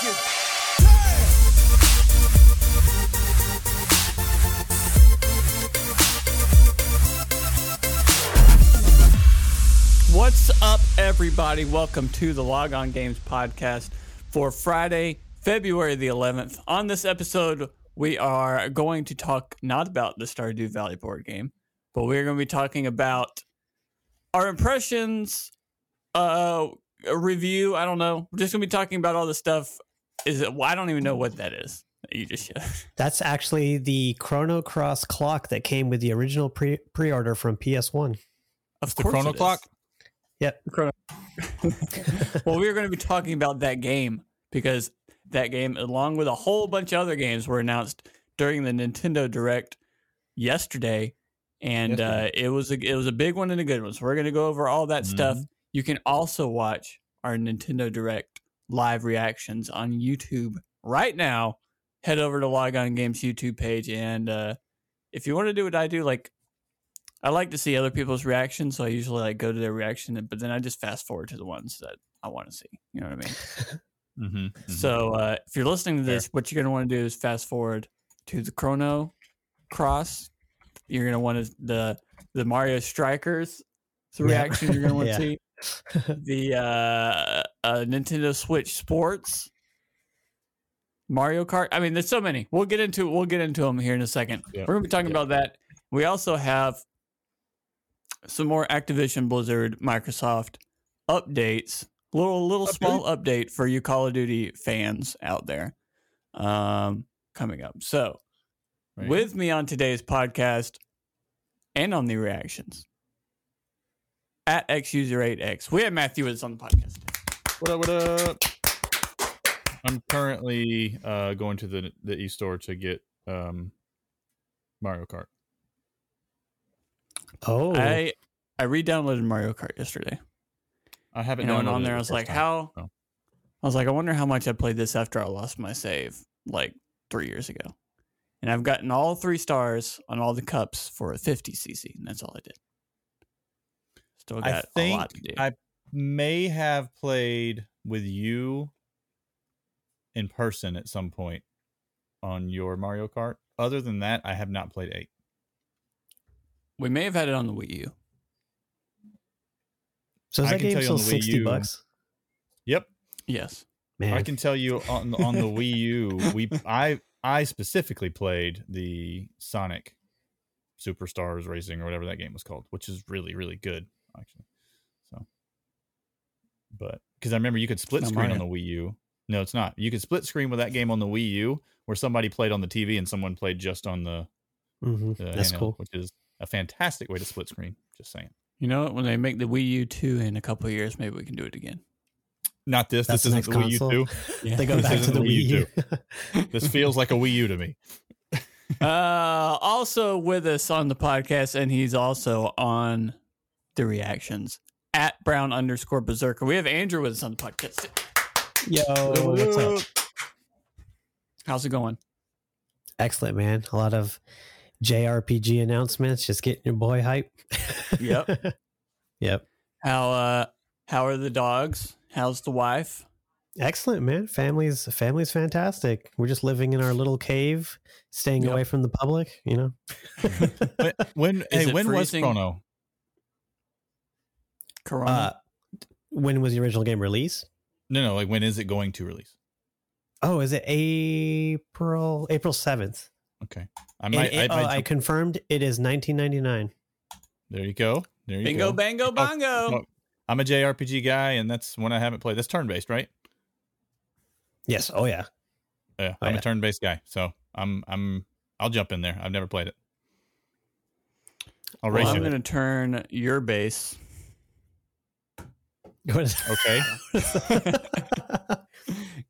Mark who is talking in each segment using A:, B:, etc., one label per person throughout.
A: What's up, everybody? Welcome to the Log On Games podcast for Friday, February the 11th. On this episode, we are going to talk not about the Stardew Valley board game, but we're going to be talking about our impressions, uh, a review. I don't know. We're just going to be talking about all the stuff. Is it? Well, I don't even know what that is. that You just showed.
B: That's actually the Chrono Cross clock that came with the original pre pre order from PS1.
A: Of
C: The chrono
A: it is.
C: clock?
B: Yep.
A: well, we're going to be talking about that game because that game, along with a whole bunch of other games, were announced during the Nintendo Direct yesterday, and uh, it was a it was a big one and a good one. So we're going to go over all that stuff. You can also watch our Nintendo Direct live reactions on YouTube right now. Head over to Log On Games YouTube page, and uh, if you want to do what I do, like I like to see other people's reactions, so I usually like go to their reaction, but then I just fast forward to the ones that I want to see. You know what I mean?
C: Mm-hmm.
A: So uh, if you're listening to this, what you're going to want to do is fast forward to the Chrono Cross. You're going to want to, the the Mario Strikers the
B: Yeah.
A: reaction you're going to want to
B: Yeah.
A: see. The uh, uh, Nintendo Switch Sports, Mario Kart. I mean, there's so many. We'll get into we'll get into them here in a second.
C: Yeah.
A: We're going to be talking
C: Yeah.
A: about that. We also have some more Activision Blizzard Microsoft updates. Little little small update for you Call of Duty fans out there. Um coming up. So
C: Right.
A: with me on today's podcast and on the reactions at xuser8x. We have Matthew with us on the podcast.
C: What up? What up? I'm currently uh, going to the the e store to get um, Mario Kart.
B: Oh,
A: I I re-downloaded Mario Kart yesterday.
C: I haven't
A: And I went on there. I was
C: first
A: like,
C: time.
A: how?
C: Oh.
A: I was like, I wonder how much I played this after I lost my save like three years ago. And I've gotten all three stars on all the cups for a 50 cc, and that's all I did. Still
C: I
A: got a
C: think
A: lot to do.
C: I may have played with you in person at some point on your Mario Kart. Other than that, I have not played eight.
A: we may have had it on the Wii U.
B: so is
C: I
B: that
C: can
B: game
C: tell you on
B: still
C: the Wii
B: sixty
C: U-
B: bucks?
C: Yep,
A: Yes.
B: Man,
C: I can tell you on on the Wii U, we I I specifically played the Sonic Superstars Racing or whatever that game was called, which is really really good actually. So, but because I remember you could split screen on the Wii U. No, it's not. You could split screen with that game on the Wii U, where somebody played on the TV and someone played just on the.
B: Mhm,
C: the
B: that's
C: handheld,
B: cool.
C: Which is a fantastic way to split screen. Just saying.
A: You know? When they make the Wii U 2 in a couple of years, maybe we can do it again.
C: Not this.
B: That's
C: this
B: the
C: isn't
B: next
C: the Wii U two.
A: Yeah.
B: They go
C: This
B: back to the
C: the
B: Wii
C: Wii
B: U.
C: This feels like a Wii U to me.
A: uh, also with us on the podcast, and he's also on the reactions at Brown underscore Berserker. We have Andrew with us on the podcast.
B: Yo, what's up?
A: How's it going?
B: Excellent, man. A lot of JRPG announcements. Just getting your boy hype.
A: Yep.
B: yep.
A: How uh how are the dogs? How's the wife?
B: Excellent, man. Family's family's fantastic. We're just living in our little cave, staying
A: Yep.
B: away from the public. You know.
C: when, when
A: Is
C: hey, when was Chrono?
A: Corona.
B: Uh, when was the original game released?
C: No, no, like when is it going to release?
B: Oh, is it April April seventh?
C: Okay, I might. I,
B: oh,
C: might
B: I confirmed it is 1999.
C: there you go. There you
A: Bingo
C: go.
A: bango
C: Oh,
A: bongo.
C: oh, I'm a JRPG guy, and that's one I haven't played. That's turn based, right?
B: Yes. Oh yeah.
C: Yeah,
B: Oh,
C: I'm
B: yeah.
C: a turn based guy, so I'm I'm I'll jump in there. I've never played it. I'll race
A: Well, I'm gonna turn your base.
C: Okay.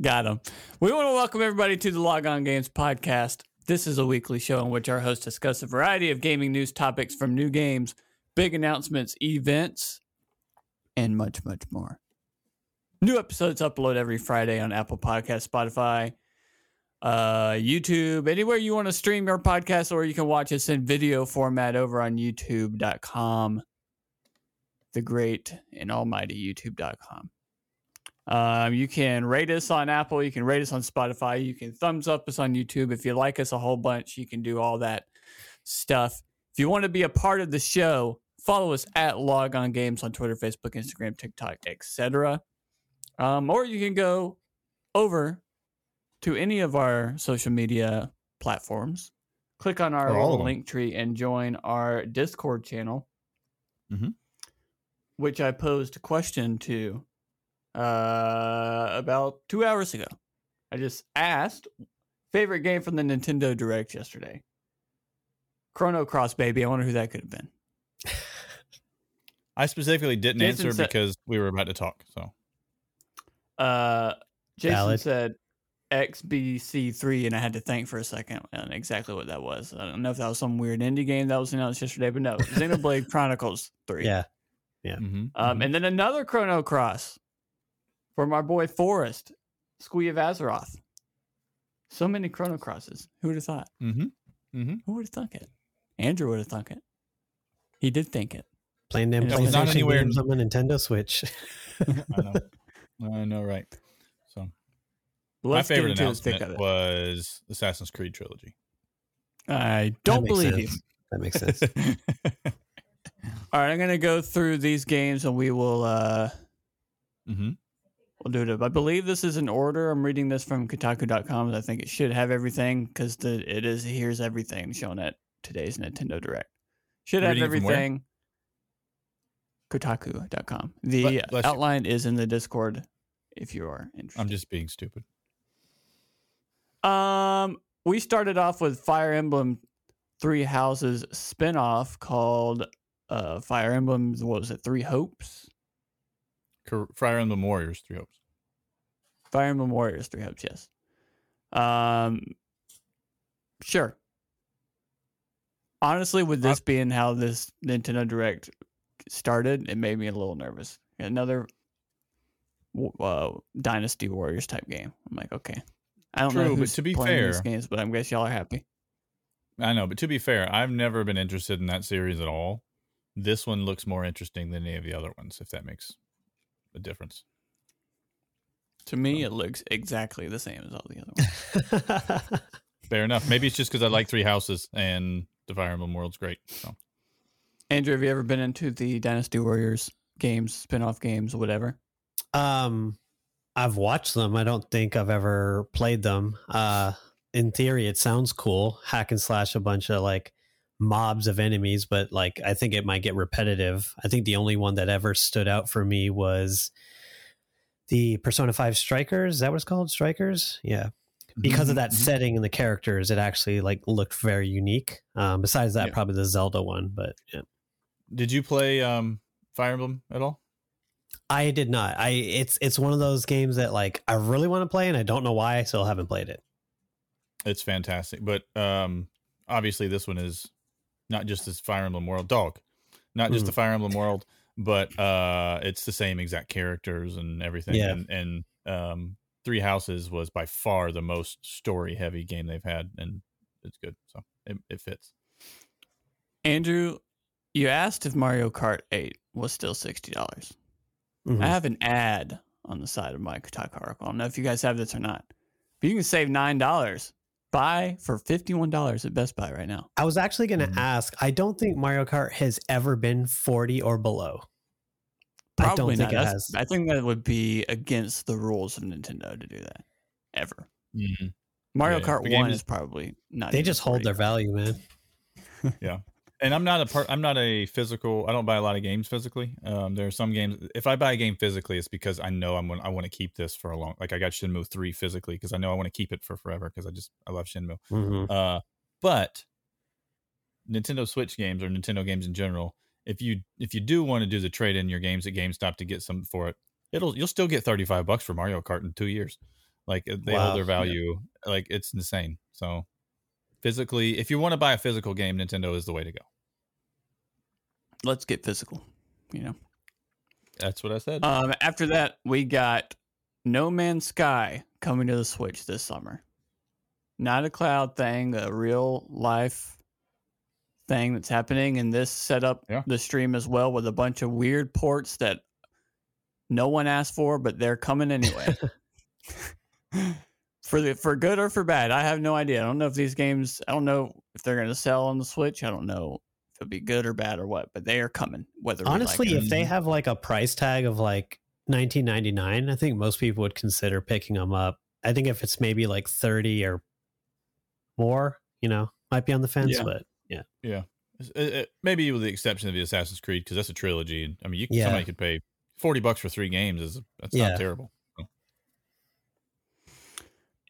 A: Got him. We want to welcome everybody to the Log On Games podcast. This is a weekly show in which our hosts discuss a variety of gaming news topics from new games, big announcements, events, and much, much more. New episodes upload every Friday on Apple Podcast, Spotify, uh, YouTube, anywhere you want to stream your podcast, or you can watch us in video format over on youtube.com. The great and almighty youtube.com. Um, you can rate us on Apple. You can rate us on Spotify. You can thumbs up us on YouTube. If you like us a whole bunch, you can do all that stuff. If you want to be a part of the show, follow us at Log On Games on Twitter, Facebook, Instagram, TikTok, etc. Um, or you can go over to any of our social media platforms, click on our
C: Or all of
A: little
C: them.
A: link tree, and join our Discord channel,
C: Mhm.
A: Which I posed a question to uh, about two hours ago. I just asked favorite game from the Nintendo Direct yesterday. Chrono Cross, baby. I wonder who that could have been.
C: I specifically didn't
A: Jason
C: answer
A: said-
C: because we were about to talk. So
A: Uh, Jason
B: Valid.
A: said XBC3, and I had to think for a second on exactly what that was. I don't know if that was some weird indie game that was announced yesterday, but no, Xenoblade Chronicles 3.
B: Yeah.
C: Mhm,
A: Um,
C: mhm.
A: And then another Chrono Cross from our boy Forrest, Squee of Azeroth. So many Chrono Crosses. Who would have thought?
C: Mhm. Mhm.
A: Who would have thunk it? Andrew would have thunk it. He did think it.
B: Playing them
A: Yeah, it was
C: not
B: PlayStation
C: anywhere-
B: games on the Nintendo Switch.
C: I know. I know, right? So
A: Let's
C: my favorite
A: get into the thick
C: announcement was Assassin's Creed trilogy.
A: I don't
B: makes
A: believe you.
B: That makes sense.
A: All right, I'm gonna go through these games and we will uh
C: hmm
A: we'll do it. I believe this is in order. I'm reading this from Kotaku.com. I think it should have everything because the it is here's everything shown at today's Nintendo Direct. Should have everything. Kotaku.com. The
C: Bless- bless you.
A: outline is in the Discord if you are interested.
C: I'm just being stupid.
A: Um, we started off with Fire Emblem Three Houses spinoff called uh Fire Emblem. What was it? Three Hopes.
C: Fire Emblem Warriors, Three Hopes.
A: Fire Emblem Warriors Three Hopes. Yes. Um. Sure. Honestly, with this being how this Nintendo Direct started, it made me a little nervous. Another uh, Dynasty Warriors type game. I'm like, okay. I don't know
C: True, but
A: who's
C: to be
A: playing these
C: fair-
A: games, but I guess y'all are happy.
C: I know, but to be fair, I've never been interested in that series at all. This one looks more interesting than any of the other ones, if that makes a difference.
A: To me, it looks exactly the same as all the other ones.
C: Fair enough. Maybe it's just because I like Three Houses and the Fire Emblem world's great. So
A: Andrew, have you ever been into the Dynasty Warriors games, spin-off games, whatever?
B: um, I've watched them. I don't think I've ever played them. Uh, in theory, it sounds cool. Hack and slash a bunch of like mobs of enemies, but like I think it might get repetitive. I think the only one that ever stood out for me was the Persona 5 Strikers. Is that what it's called? Strikers? Yeah. Because of that
C: Mhm.
B: setting and the characters, it actually like looked very unique. Um, besides that,
C: Yeah.
B: probably the Zelda one, but yeah.
C: Did you play um, Fire Emblem at all?
B: I did not. I it's it's one of those games that like I really want to play and I don't know why I still haven't played it.
C: It's fantastic, but um, obviously this one is not just this Fire Emblem world dog, not just
B: Mhm.
C: the Fire Emblem world, but uh, it's the same exact characters and everything.
B: Yeah.
C: And, and um, Three Houses was by far the most story heavy game they've had, and it's good. So it, it fits.
A: Andrew, you asked if Mario Kart 8 was still $60. dollars
B: Mhm.
A: I have an ad on the side of my Kotaku article. I don't know if you guys have this or not, but you can save $9. Buy for $51 at Best Buy right now.
B: I was actually going to
C: Mhm.
B: ask. I don't think Mario Kart has ever been 40 or below. I don't
A: Probably
B: think
A: not.
B: it
A: That's-
B: has.
A: I think that would be against the rules of Nintendo to do that ever. Mario
C: Yeah,
A: Kart 1
C: is-
A: is probably not.
B: They just hold
A: 40.
B: their value, man.
C: and I'm not a part. I'm not a physical. I don't buy a lot of games physically. Um, there are some games. If I buy a game physically, it's because I know I'm. I want to keep this for a long. Like I got Shenmue three physically because I know I want to keep it for forever because I just I love Shenmue.
B: Mhm.
C: Uh, but Nintendo Switch games or Nintendo games in general, if you if you do want to do the trade in your games at GameStop to get some for it, it'll you'll still get thirty five bucks for Mario Kart in two years. Like they
B: Wow.
C: hold their value. Like it's insane. So physically, if you want to buy a physical game, Nintendo is the way to go.
A: Let's get physical. You know.
C: That's what I said.
A: Um, after that, we got No Man's Sky coming to the Switch this summer. Not a cloud thing, a real life thing that's happening. And this set up
C: Yeah.
A: the stream as well with a bunch of weird ports that no one asked for, but they're coming anyway. for the for good or for bad, I have no idea. I don't know if these games. I don't know if they're going to sell on the Switch. I don't know if it'll be good or bad or what. But they are coming. Whether
B: Honestly,
A: like
B: if they have like a price tag of like 1999, I think most people would consider picking them up. I think if it's maybe like 30 or more, you know, might be on the fence,
A: Yeah.
B: but yeah.
C: Yeah, it- it- uh, uh, maybe with the exception of the Assassin's Creed because that's a trilogy. and I mean, you,
B: Yeah.
C: somebody could pay forty bucks for three games. Is that's
B: Yeah.
C: not terrible.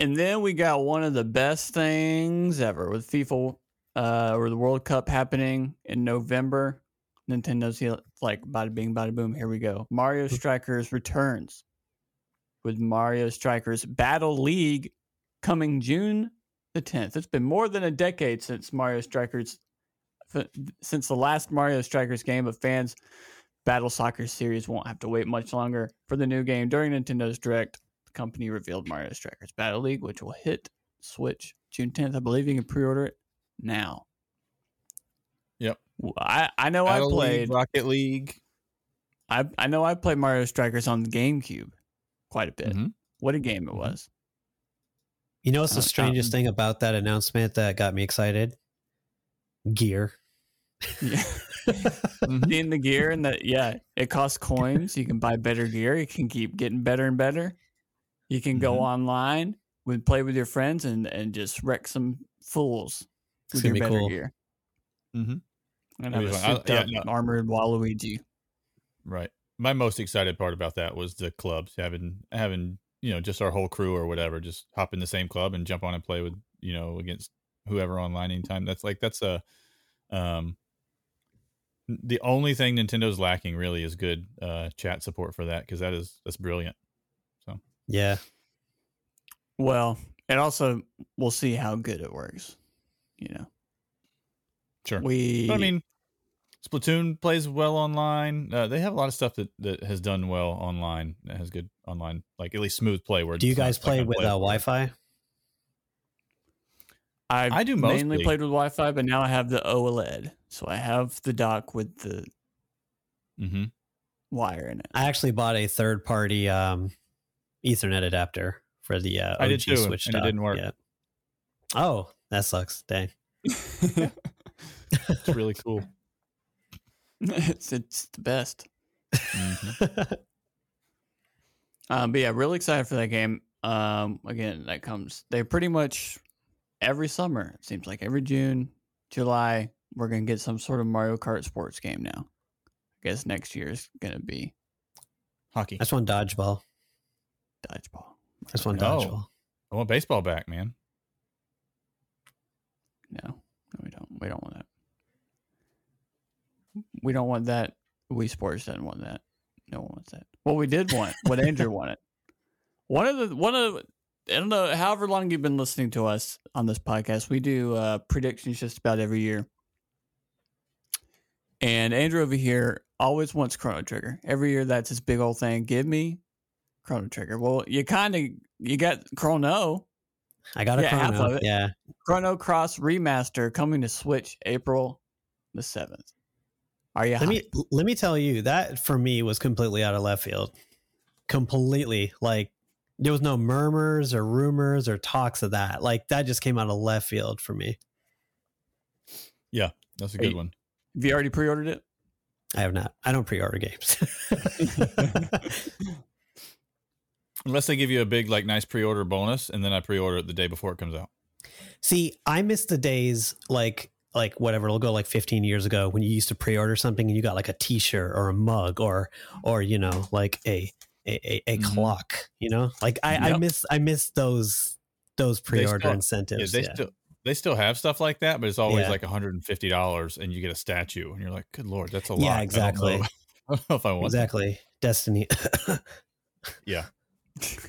A: And then we got one of the best things ever with FIFA uh, or the World Cup happening in November. Nintendo's like bada bing, bada boom. Here we go. Mario Strikers returns with Mario Strikers Battle League coming June the 10th. It's been more than a decade since Mario Strikers, since the last Mario Strikers game, but fans Battle Soccer series won't have to wait much longer for the new game. During Nintendo's Direct, the company revealed Mario Strikers Battle League, which will hit Switch June 10th. I believe you can pre-order it now.
C: Yep.
A: W- I, I know
C: Battle
A: I played
C: League, Rocket League.
A: I I know I played Mario Strikers on the GameCube quite a bit.
C: Mhm.
A: What a game it
C: Mhm.
A: was.
B: You know what's the
A: Uh,
B: strangest
A: um,
B: thing about that announcement that got me excited? Gear.
A: Yeah. Seeing the gear and that yeah, it costs coins. You can buy better gear. You can keep getting better and better. You can go
C: Mhm.
A: online with play with your friends and and just wreck some fools
B: It's
A: with your
B: be
A: better
B: cool.
A: gear.
C: Mhm.
A: And have.
C: I-
A: souped
C: yeah, no.
A: armored Waluigi.
C: Right. My most excited part about that was the clubs having having you know just our whole crew or whatever just hop in the same club and jump on and play with you know against whoever online anytime. That's like that's a um the only thing Nintendo's lacking really is good uh chat support for that because that is that's brilliant.
B: Yeah.
A: Well, and also we'll see how good it works. You know,
C: Sure.
A: we.
C: But I mean, Splatoon plays well online. Uh, they have a lot of stuff that, that has done well online. That has good online, like at least smooth play. Where
B: Do you guys play with uh. Wi-Fi?
A: I
C: I do
A: mainly
C: mostly.
A: played with Wi-Fi, but now I have the OLED, so I have the dock with the
C: Mhm.
A: wire in it.
B: I actually bought a third-party um, Ethernet adapter for the uh, OG
C: I did too,
B: Switch
C: and it didn't work.
B: Yeah. Oh, that sucks. Dang.
C: It's really cool.
A: it's it's the best.
C: Mhm.
A: Um, but yeah, really excited for that game. Um, again, that comes. They pretty much every summer. It seems like every June, July, we're gonna get some sort of Mario Kart sports game now. I guess next year is gonna be
C: Hockey.
B: That's one dodgeball.
A: Dodgeball.
B: That's one
C: Oh.
B: dodgeball.
C: I want baseball back, man.
A: No, no, we don't. We don't want that. We don't want that. We Sports doesn't want that. No one wants that. What we did want, what Andrew wanted. One of the one of I don't know. However long you've been listening to us on this podcast, we do uh, predictions just about every year. And Andrew over here always wants Chrono Trigger. Every year, that's his big old thing. Give me Chrono Trigger. Well, you kind of you got Chrono.
B: I got a
A: Yeah, half
B: chrono.
A: of it.
B: Yeah.
A: Chrono Cross Remaster coming to Switch April the seventh. Are you
B: Let me let me tell you that for me was completely out of left field. Completely like there was no murmurs or rumors or talks of that. Like that just came out of left field for me.
C: Yeah, that's a
A: Hey.
C: good one.
A: Have you already pre-ordered it?
B: I have not. I don't pre-order games.
C: Unless they give you a big, like, nice pre-order bonus, and then I pre-order it the day before it comes out.
B: See, I miss the days like like whatever it'll go like 15 years ago when you used to pre-order something and you got like a t-shirt or a mug or or you know like a a, a, a
C: Mhm.
B: clock you know like I, I miss i miss those those pre-order
C: still- Yeah,
B: incentives
C: they
B: yeah.
C: still they still have stuff like that, but it's always
B: Yeah.
C: like 150 dollars and you get a statue, and you're like, "Good lord, that's a lot."
B: Yeah,
C: I don't
B: exactly.
C: know- I don't know if I want that.
B: exactly destiny
C: Yeah,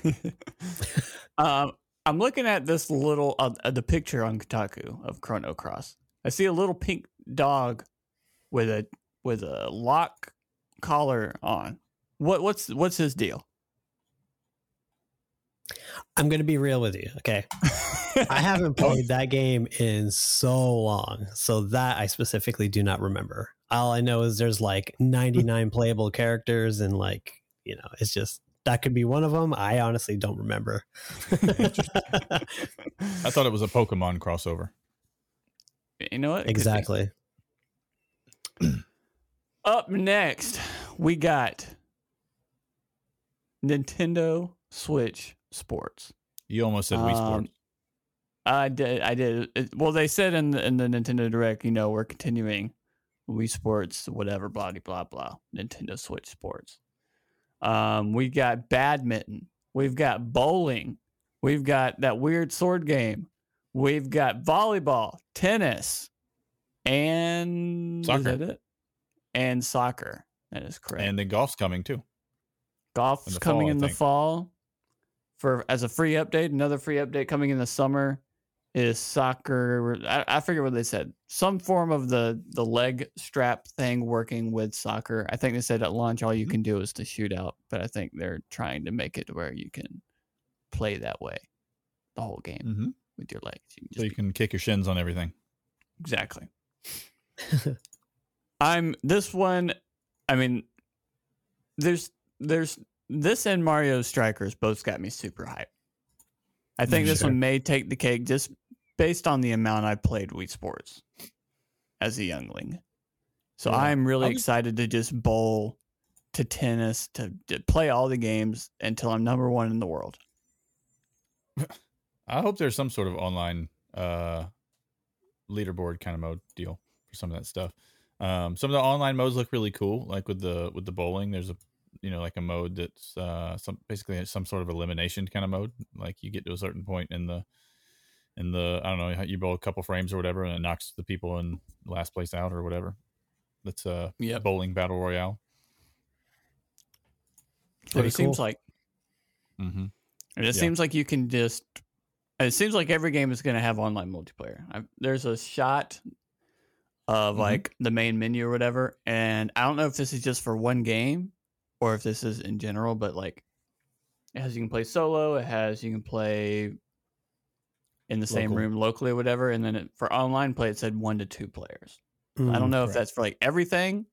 A: um, I'm looking at this little uh, uh, the picture on Kotaku of Chrono Cross. I see a little pink dog with a with a lock collar on. What what's what's his deal?
B: i'm gonna be real with you okay i haven't played that game in so long so that i specifically do not remember all i know is there's like 99 playable characters and like you know, it's just that could be one of them. I honestly don't remember.
C: I thought it was a Pokemon crossover.
A: You know what? It could be.
B: exactly.
A: Up next, we got Nintendo Switch Sports.
C: You almost said Wii
A: Um,
C: Sports.
A: I did. I did. It- well, they said in the in the Nintendo Direct, you know, we're continuing Wii Sports, whatever, blah blah blah. Nintendo Switch Sports. Um, we got badminton. We've got bowling. We've got that weird sword game. We've got volleyball, tennis, and
C: Soccer.
A: And soccer. That is correct.
C: And then golf's coming too.
A: Golf's
C: in
A: coming
C: fall,
A: in the fall for as a free update. Another free update coming in the summer is soccer. I, I forget what they said. Some form of the the leg strap thing working with soccer. I think they said at launch all you
C: Mm-hmm.
A: can do is to shoot out, but I think they're trying to make it to where you can play that way the whole game
C: Mm-hmm.
A: with your legs. You
C: So you
A: be-
C: can kick your shins on everything.
A: Exactly. I'm this one. I mean, there's there's this and Mario Strikers both got me super hyped. I think this
C: Sure.
A: one may take the cake just based on the amount I played Wii Sports as a youngling. So
C: Yeah.
A: I'm really
C: I was-
A: excited to just bowl to tennis to, to play all the games until I'm number one in the world.
C: I hope there's some sort of online uh, leaderboard kind of mode deal for some of that stuff. Um, some of the online modes look really cool, like with the with the bowling. There's a you know like a mode that's uh, some basically some sort of elimination kind of mode. Like you get to a certain point in the in the I don't know you bowl a couple frames or whatever, and it knocks the people in last place out or whatever. That's a
A: Yep.
C: bowling battle royale.
A: But
B: Pretty
A: it seems like
C: Mm-hmm.
A: And it
C: Yeah.
A: seems like you can just. It seems like every game is going to have online multiplayer. I, there's a shot of
C: Mhm.
A: like the main menu or whatever, and I don't know if this is just for one game or if this is in general, but like it has you can play solo, it has you can play in the same
C: Local.
A: room locally or whatever, and then it, for online play it said one to two players. I don't
B: Mm,
A: know if that's for like everything,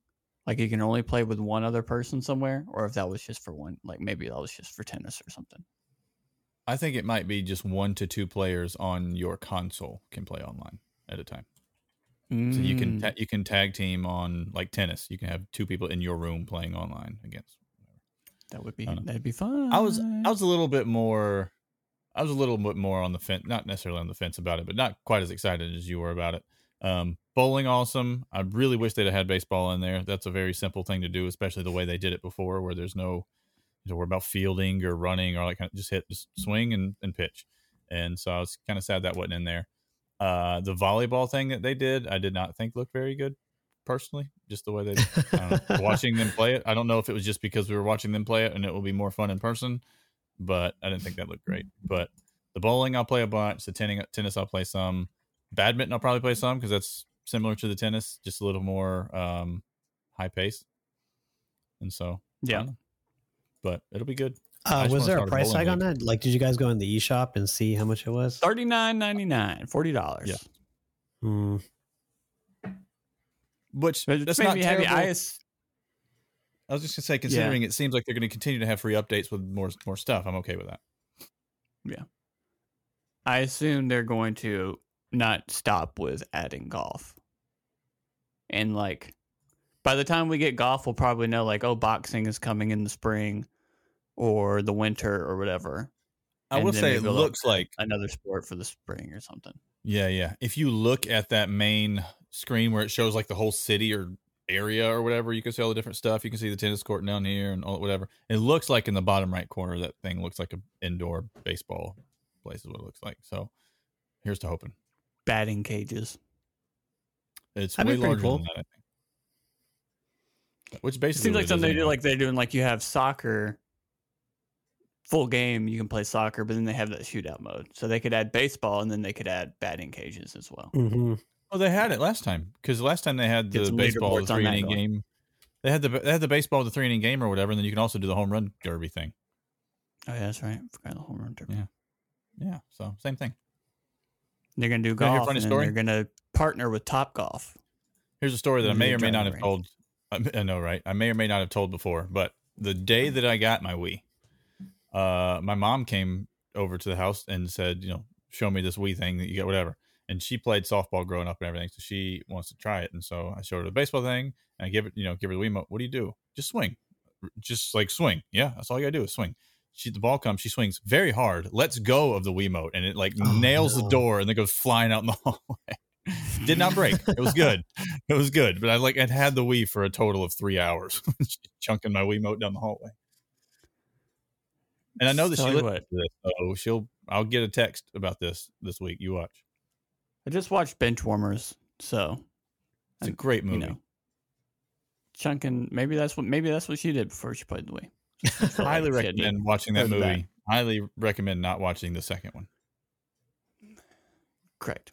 A: like you can only play with one other person somewhere, or if that was just for one, like maybe that was just for tennis or something.
C: I think it might be just one to two players on your console can play online at a time. So you can
A: Mm.
C: ta- you can tag team on like tennis. You can have two people in your room playing online against.
A: That would be that'd be fun.
C: I was I was a little bit more, I was a little bit more on the fence, not necessarily on the fence about it, but not quite as excited as you were about it. Um, bowling awesome. I really wish they'd have had baseball in there. That's a very simple thing to do, especially the way they did it before, where there's no to worry about fielding or running or like kind of just hit, just swing and, and pitch. And so I was kind of sad that wasn't in there. Uh, the volleyball thing that they did, I did not think looked very good personally. Just the way they know, watching them play it. I don't know if it was just because we were watching them play it and it will be more fun in person, but I didn't think that looked great. But the bowling, I'll play a bunch. The tennis, tennis I'll play some. Badminton, I'll probably play some because that's similar to the tennis, just a little more um, high pace. And so,
A: Yeah.
C: but it'll be good.
B: Uh, was there a price tag on that? Like, did you guys go in the eShop and see how much it was?
A: Thirty nine ninety nine, forty dollars.
C: Yeah.
B: Hmm.
C: Which
A: But
C: that's not
A: maybe heavy.
C: terrible.
A: I as-
C: I was just gonna say, considering it seems like they're going to continue to have free updates with more more stuff, I'm okay with that.
A: Yeah, I assume they're going to not stop with adding golf. And like by the time we get golf, we'll probably know like, oh, boxing is coming in the spring or the winter or whatever.
C: I will say it looks like
A: Another sport for the spring or something.
C: Yeah, yeah. If you look at that main screen where it shows like the whole city or area or whatever, you can see all the different stuff. You can see the tennis court down here and all whatever. It looks like in the bottom right corner that thing looks like an indoor baseball place is what it looks like. So here's to hoping.
A: Batting cages.
C: It's
B: That'd
C: way larger
B: cool.
C: than that, I think. Which
A: It
C: basically
A: seems like something they do like they're doing like you have soccer full game, you can play soccer, but then they have that shootout mode. So they could add baseball and then they could add batting cages as well.
B: hmm
C: Oh, they had it last time because last time they had the baseball, the three inning game. They had the they had the baseball, the three inning game or whatever, and then you can also do the home run derby thing.
A: Oh yeah, that's right. Forgot the home run derby.
C: Yeah. Yeah, so same thing.
A: They're gonna do golf,
C: funny
A: and
C: story.
A: They're gonna partner with Top Golf.
C: Here's a story that I may or may not have
A: driving
C: told. I I know, right? I may or may not have told before, but the day that I got my Wii, uh, my mom came over to the house and said, you know, show me this Wii thing that you get, whatever. And she played softball growing up and everything, so she wants to try it. And so I showed her the baseball thing, and I give it, you know, give her the Wii. What do you do? Just swing, just like swing. Yeah, that's all you gotta do is swing. She the ball comes, she swings very hard, lets go of the Wiimote, and it like
B: Oh,
C: nails
B: no.
C: the door, and then goes flying out in the hallway. Did not break. It was good. It was good. But I like I'd had the Wii for a total of three hours, chunking my Wiimote down the hallway. And I know that
A: Tell
C: she
A: you
C: listens to this, so she'll. I'll get a text about this this week. You watch.
A: I just watched Benchwarmers, so
C: It's a great movie.
A: you know, chunking. Maybe that's what maybe that's what she did before she played the Wii. Just felt like
C: Highly
A: she had to-
C: recommend watching that movie. Highly recommend not watching the second one.
A: Correct.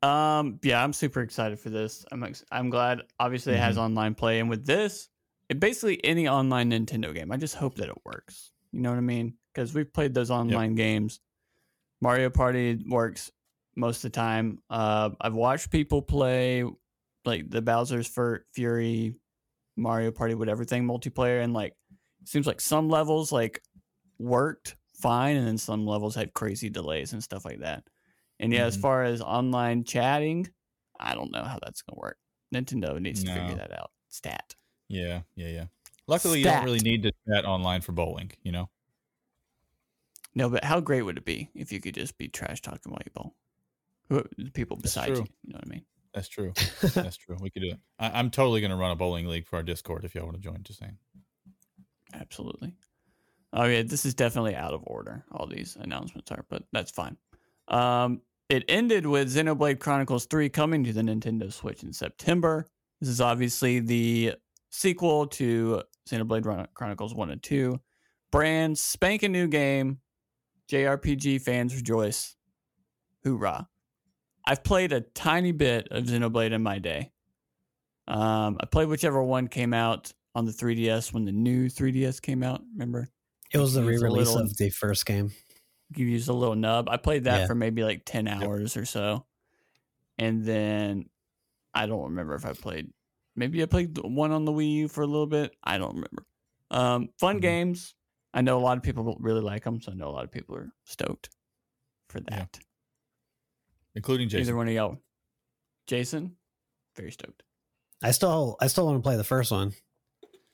A: Um. Yeah, I'm super excited for this. I'm ex- I'm glad. Obviously, it has
C: Mm-hmm.
A: online play, and with this, it basically any online Nintendo game. I just hope that it works. You know what I mean? Because we've played those online games. Mario Party works most of the time. Uh, I've watched people play like the Bowser's Fury, Mario Party, whatever thing multiplayer, and like it seems like some levels like worked fine, and then some levels had crazy delays and stuff like that. And yeah, as
C: Mhm.
A: far as online chatting, I don't know how that's gonna work. Nintendo needs to figure that out. Stat.
C: Yeah, yeah, yeah. Luckily, you don't really need to chat online for bowling. You know.
A: No, but how great would it be if you could just be trash talking while you bowl? Who the people
C: That's
A: beside you? You know what I mean?
C: That's true. That's true. We could do it. I, I'm totally going to run a bowling league for our Discord if y'all want to join. Just saying.
A: Absolutely. Oh yeah, this is definitely out of order. All these announcements are, but that's fine. Um, it ended with Xenoblade Chronicles 3 coming to the Nintendo Switch in September. This is obviously the sequel to Xenoblade Chronicles 1 and 2. Brand spanking new game. JRPG fans rejoice. Hoorah. I've played a tiny bit of Xenoblade in my day. Um, I played whichever one came out on the 3DS when the new 3DS came out. Remember?
B: It was the re-release
A: little-
B: of the first game.
A: you used a little nub. I played that
B: Yeah.
A: for maybe like 10 hours or so. And then I don't remember if I played maybe I played one on the Wii U for a little bit. I don't remember. Um fun
C: Mhm.
A: games. I know a lot of people really like them, so I know a lot of people are stoked for that.
C: Including Jason.
A: Either one of y'all. Jason, very stoked.
B: I still I still want to play the first one.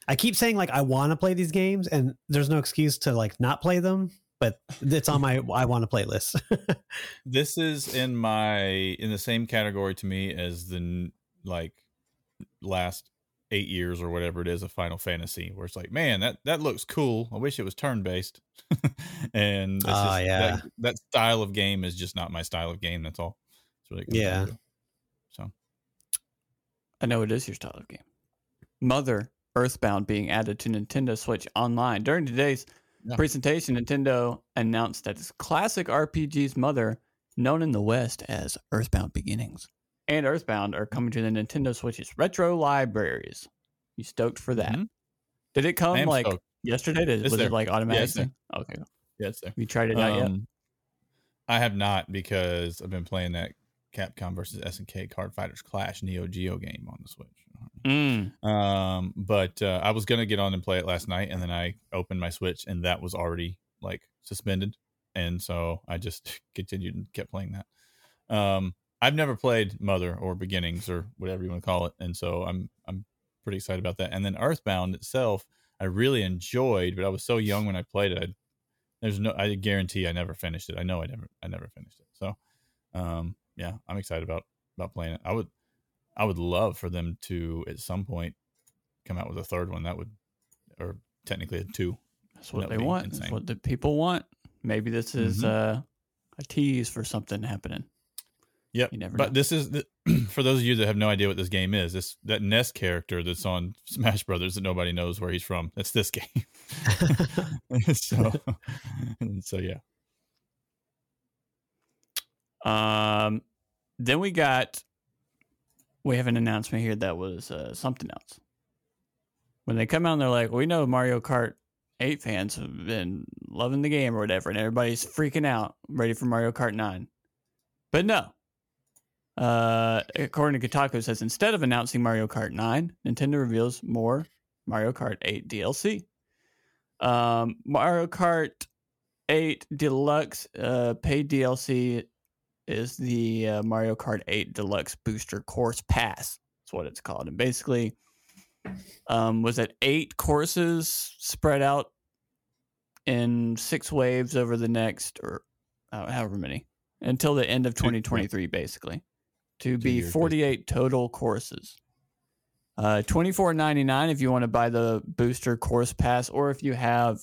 B: I keep saying like I want to play these games and there's no excuse to like not play them, but it's on my I want to play list.
C: This is in my in the same category to me as the like last eight years or whatever it is of Final Fantasy, where it's like, man, that that looks cool. I wish it was turn based. and that's
B: Ah,
C: just-
B: yeah.
C: that, that style of game is just not my style of game. That's all. It's really comes
B: Yeah.
C: So
A: I know it is your style of game. Mother Earthbound being added to Nintendo Switch Online. During today's
C: Yeah.
A: presentation, Nintendo announced that its classic RPG's Mother, known in the West as Earthbound Beginnings, and Earthbound are coming to the Nintendo Switch's retro libraries. You stoked for that?
C: Mhm.
A: Did it come like
C: stoked.
A: yesterday? Did, was
C: there.
A: it like automatic?
C: it's there.
A: thing? okay.
C: yeah, it's there.
A: You tried it out yet?
C: Um, I have not because I've been playing that Capcom versus SNK Card Fighters Clash Neo Geo game on the Switch.
A: Mm.
C: Um, but uh, I was gonna get on and play it last night, and then I opened my Switch, and that was already like suspended, and so I just continued and kept playing that. Um, I've never played Mother or Beginnings or whatever you want to call it, and so I'm I'm pretty excited about that. And then Earthbound itself, I really enjoyed, but I was so young when I played it. I, there's no, I guarantee I never finished it. I know I never, I never finished it. So, um, yeah, I'm excited about about playing it. I would, I would love for them to at some point come out with a third one. That would, or technically a two.
A: That's what
C: That
A: they want. That's what the people want. Maybe this is
C: Mhm.
A: uh, a tease for something happening.
C: Yep.
A: You never
C: but
A: know.
C: this is the, for those of you that have no idea what this game is. This that Ness character that's on Smash Brothers that nobody knows where he's from. That's this game. so, so yeah.
A: Um, then we got we have an announcement here that was uh, something else. When they come out and they're like, "We know Mario Kart 8 fans have been loving the game or whatever," and everybody's freaking out, ready for Mario Kart 9. But no. Uh, according to Kotaku, it says instead of announcing Mario Kart 9, Nintendo reveals more Mario Kart 8 DLC. Um, Mario Kart 8 Deluxe uh, paid DLC is the uh, Mario Kart 8 Deluxe Booster Course Pass. That's what it's called. And basically, um, was it eight courses spread out in six waves over the next, or uh, however many, until the end of 2023, basically, to be 48 total courses. Uh, 24.99 if you want to buy the booster course pass, or if you have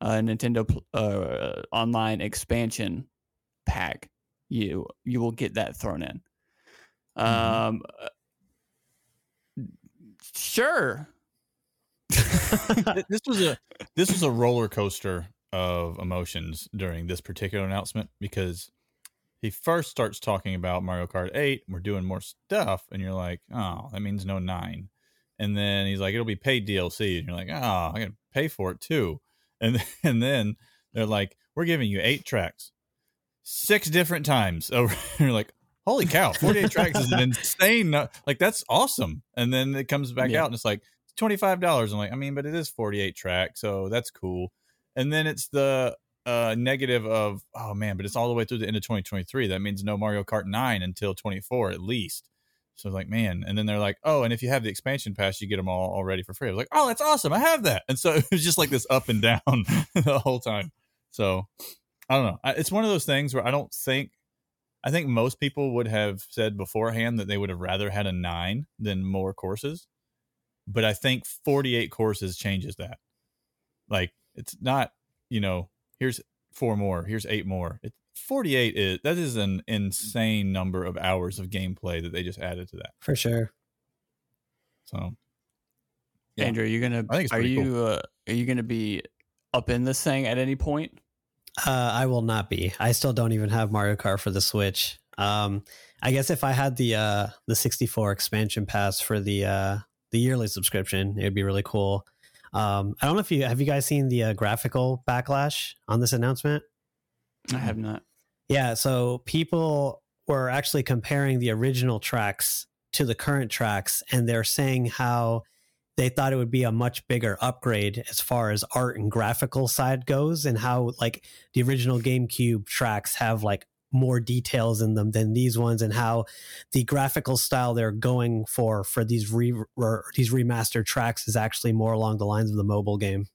A: a Nintendo uh, online expansion pack, you you will get that thrown in.
C: Mhm.
A: Um, uh, sure.
C: This was a this was a roller coaster of emotions during this particular announcement because he first starts talking about Mario Kart 8, we're doing more stuff, and you're like, oh, that means no nine. And then he's like, it'll be paid DLC, and you're like, oh, I gotta pay for it too. And and then they're like, we're giving you eight tracks, six different times over. and you're like, holy cow, 48 tracks is an insane. Like that's awesome. And then it comes back
A: Yeah.
C: out, and it's like twenty five dollars. I'm like, I mean, but it is forty eight tracks, so that's cool. And then it's the uh negative of oh man, but it's all the way through the end of 2023. That means no Mario Kart 9 until 24 at least. So I was like, man, and then they're like, oh, and if you have the expansion pass, you get them all already for free. I was like, oh, that's awesome, I have that. And so it was just like this up and down the whole time. So I don't know. It's one of those things where I don't think I think most people would have said beforehand that they would have rather had a nine than more courses. But I think 48 courses changes that. Like it's not, you know, here's four more, here's eight more. It, 48 is that is an insane number of hours of gameplay that they just added to that.
B: For sure.
C: So Yeah.
A: Andrew, are you gonna
C: I think it's
A: are
C: pretty cool.
A: you uh, are you gonna be up in this thing at any point?
B: Uh, I will not be. I still don't even have Mario Kart for the Switch. Um, I guess if I had the uh, the 64 expansion pass for the uh, the yearly subscription, it would be really cool. Um, I don't know if you have you guys seen the uh, graphical backlash on this announcement.
A: I have not.
B: Yeah, so people were actually comparing the original tracks to the current tracks, and they're saying how they thought it would be a much bigger upgrade as far as art and graphical side goes, and how like the original GameCube tracks have like more details in them than these ones, and how the graphical style they're going for for these re or these remastered tracks is actually more along the lines of the mobile game.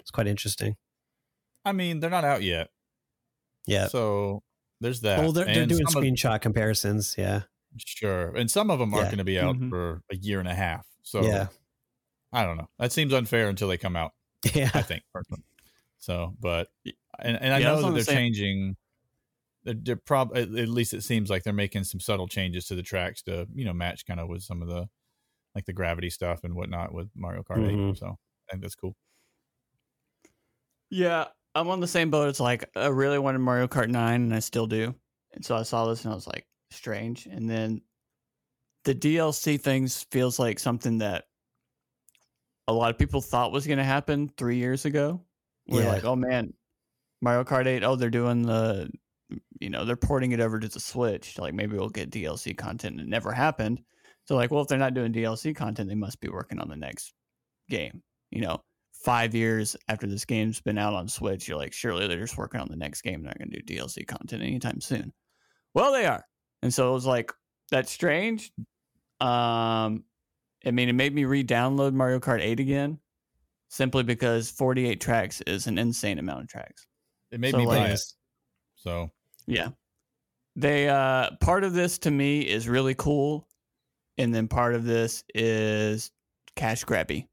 B: It's quite interesting.
C: I mean, they're not out yet.
B: Yeah.
C: So there's that.
B: well, they're, they're doing
C: some of-
B: screenshot comparisons. Yeah.
C: Sure. And some of them aren't going to be out
A: Mhm.
C: for a year and a half. So
B: Yeah.
C: I don't know. That seems unfair until they come out,
B: Yeah.
C: I think. personally. So, but and, and I
A: Yeah,
C: know
A: was
C: that they're
A: same-
C: changing. They're, they're prob at, at least it seems like they're making some subtle changes to the tracks to you know match kind of with some of the like the gravity stuff and whatnot with Mario Kart
B: Mhm.
C: 8. So I think that's cool.
A: Yeah, I'm on the same boat. It's like I really wanted Mario Kart 9 and I still do. And so I saw this and I was like, strange. And then the DLC things feels like something that a lot of people thought was going to happen 3 years ago. We're
B: Yeah.
A: like, "Oh man, Mario Kart 8, oh they're doing the you know, they're porting it over to the Switch. Like maybe we'll get DLC content. It never happened. So like, well, if they're not doing DLC content, they must be working on the next game. You know, five years after this game's been out on Switch, you're like, surely they're just working on the next game. They're not going to do DLC content anytime soon. Well, they are. And so it was like, that's strange. Um, I mean, it made me re download Mario Kart 8 again simply because 48 tracks is an insane amount of tracks.
C: It made
A: So,
C: me
A: like-
C: it. So
A: Yeah. They uh part of this to me is really cool and then part of this is cash grabby.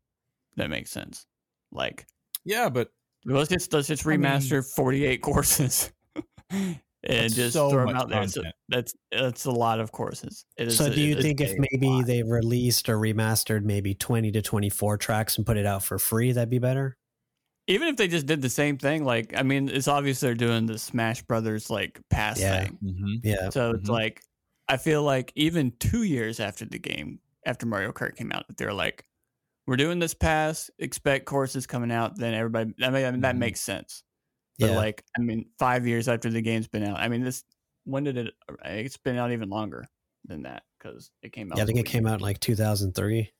A: That makes sense. Like
C: yeah, but
A: let's just let's just
C: I mean-
A: remaster 48 courses and just
C: so
A: throw them
C: much
A: out there. So that's that's a lot of courses. It is
B: So, do you
A: it's
B: think if maybe
A: lot.
B: they released or remastered maybe 20 to 24 tracks and put it out for free, that'd be better?
A: Even if they just did the same thing, like I mean, it's obvious they're doing the Smash Brothers like pass
B: Yeah.
A: thing.
C: mhm.
B: Yeah.
A: So it's
C: Mhm.
A: like I feel like even two years after the game, after Mario Kart came out, that they're like, "We're doing this pass. Expect courses coming out." Then everybody, I mean, I mean, that
C: Mhm.
A: makes sense. But
B: Yeah.
A: like, I mean, five years after the game's been out, I mean, this when did it? It's been out even longer than that because it came out.
B: yeah, I think it came out in like 2003.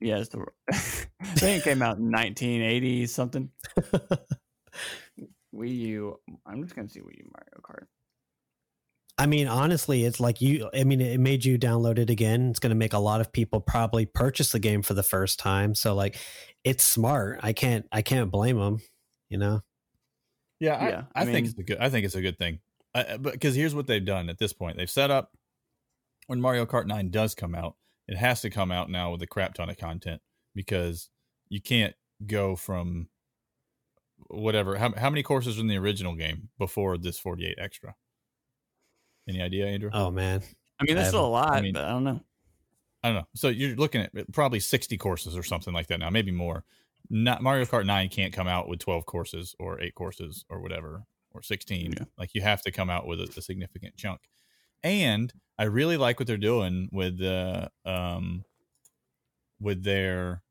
A: Yeah, it's the. I think it came out in 1980 something. Wii U. I'm just gonna see Wii U Mario Kart.
B: I mean, honestly, it's like you. I mean, it made you download it again. It's going to make a lot of people probably purchase the game for the first time. So, like, it's smart. I can't. I can't blame them. You know.
C: Yeah,
A: Yeah,
C: I,
A: I
C: I, think it's a good. I think it's a good thing. I, but because here's what they've done at this point: they've set up when Mario Kart Nine does come out, it has to come out now with a crap ton of content because you can't go from whatever. How, how many courses were in the original game before this 48 extra? Any idea, Andrew?
B: Oh man.
A: I mean, there's
B: I
A: still a lot,
C: I mean-
A: but I don't know.
C: I don't know. So you're looking at probably 60 courses or something like that now, maybe more. Not Mario Kart 9 can't come out with 12 courses or 8 courses or whatever or 16.
A: Yeah.
C: Like you have to come out with a, a significant chunk. And I really like what they're doing with the um with their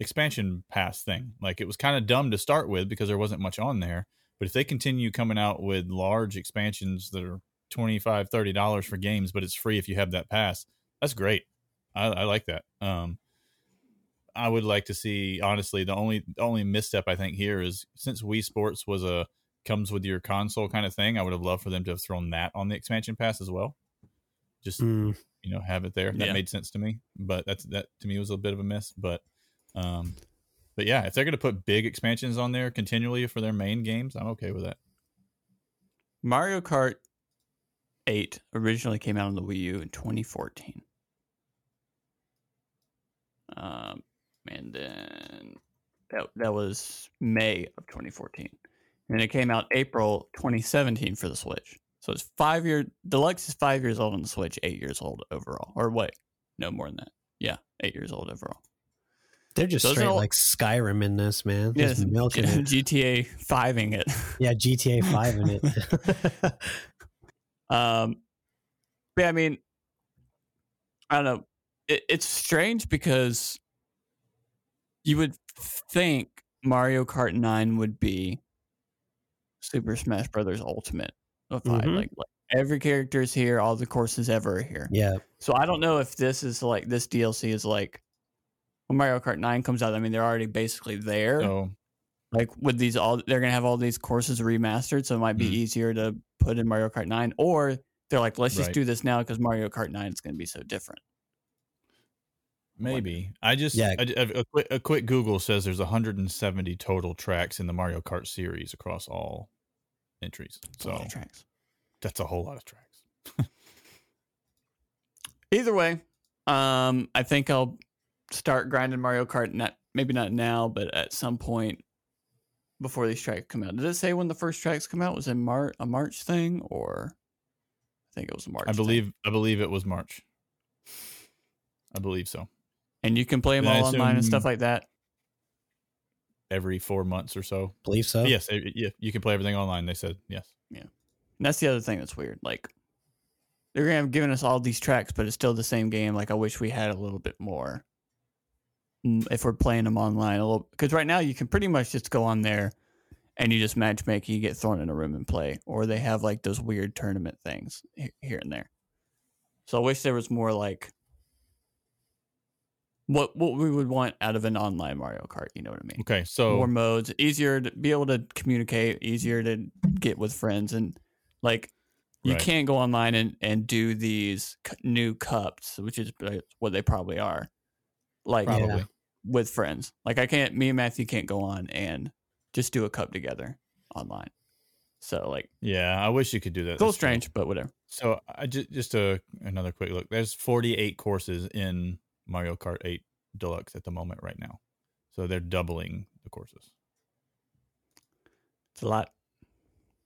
C: expansion pass thing. Like it was kind of dumb to start with because there wasn't much on there, but if they continue coming out with large expansions that are 25 30 dollars for games but it's free if you have that pass that's great I, I like that. Um, I would like to see honestly the only the only misstep I think here is since Wii Sports was a comes with your console kind of thing. I would have loved for them to have thrown that on the expansion pass as well. Just
B: Mm,
C: you know have it there. That
A: Yeah.
C: made sense to me. But that's that to me was a bit of a miss. But um, but yeah, if they're going to put big expansions on there continually for their main games, I'm okay with that.
A: Mario Kart 8 originally came out on the Wii U in 2014. Um, and then that, that was May of 2014. And it came out April 2017 for the Switch. So it's five year deluxe is five years old on the Switch, eight years old overall. Or wait, no more than that. Yeah, eight years old overall.
B: they're just
A: Those
B: straight
A: all-
B: like Skyrim in this man. Just
A: Yes,
B: milking it.
A: GTA 5ing it.
B: Yeah, GTA Five in it.
A: Um, but yeah, I mean, I don't know. It, it's strange because you would think Mario Kart Nine would be Super Smash Brothers Ultimate of 5
B: Mhm.
A: Like, like every character is here, all the courses ever are here.
B: yeah,
A: So I don't know if this is like this DLC is like when Mario Kart Nine comes out. I mean, they're already basically there
C: So
A: like with these all they're gonna have all these courses remastered so it might be
C: Mm.
A: easier to put in mario kart 9 or they're like let's just
C: Right.
A: do this now because mario kart 9 is gonna be so different
C: Maybe I just
B: Yeah.
C: I, a, a quick a quick Google says there's 170 total tracks in the Mario Kart series across all entries.
A: It's a lot
C: So
A: of tracks
C: that's a whole lot of tracks.
A: either way um i think i'll start grinding mario kart not maybe not now but at some point before these tracks come out did it say when the first tracks come out was it Mar- a march thing or i think it was march
C: I
A: thing.
C: believe I believe it was March. I believe so.
A: And you can play them all online and stuff like that
C: Every four months or so.
B: believe so.
C: Yes, eh, yeah, you can play everything online. They said yes.
A: Yeah, and that's the other thing that's weird. Like they're gonna have given us all these tracks, but it's still the same game. Like I wish we had a little bit more. mm, If we're playing them online, a little because right now you can pretty much just go on there and you just matchmake. You get thrown in a room and play, or they have like those weird tournament things here and there. So I wish there was more like what what we would want out of an online Mario Kart. You know what I mean?
C: Okay, so
A: more modes, easier to be able to communicate, easier to get with friends, and like you
C: Right.
A: can't go online and and do these new cups, which is uh, what they probably are, like
B: Yeah.
C: probably
A: with friends. Like I can't, me and Matthew can't go on and just do a cup together online. So like
C: yeah, I wish you could do that.
A: it's a little strange, but whatever.
C: So I just just a another quick look. There's 48 courses in Mario Kart 8 Deluxe at the moment right now. So they're doubling the courses.
A: It's a lot.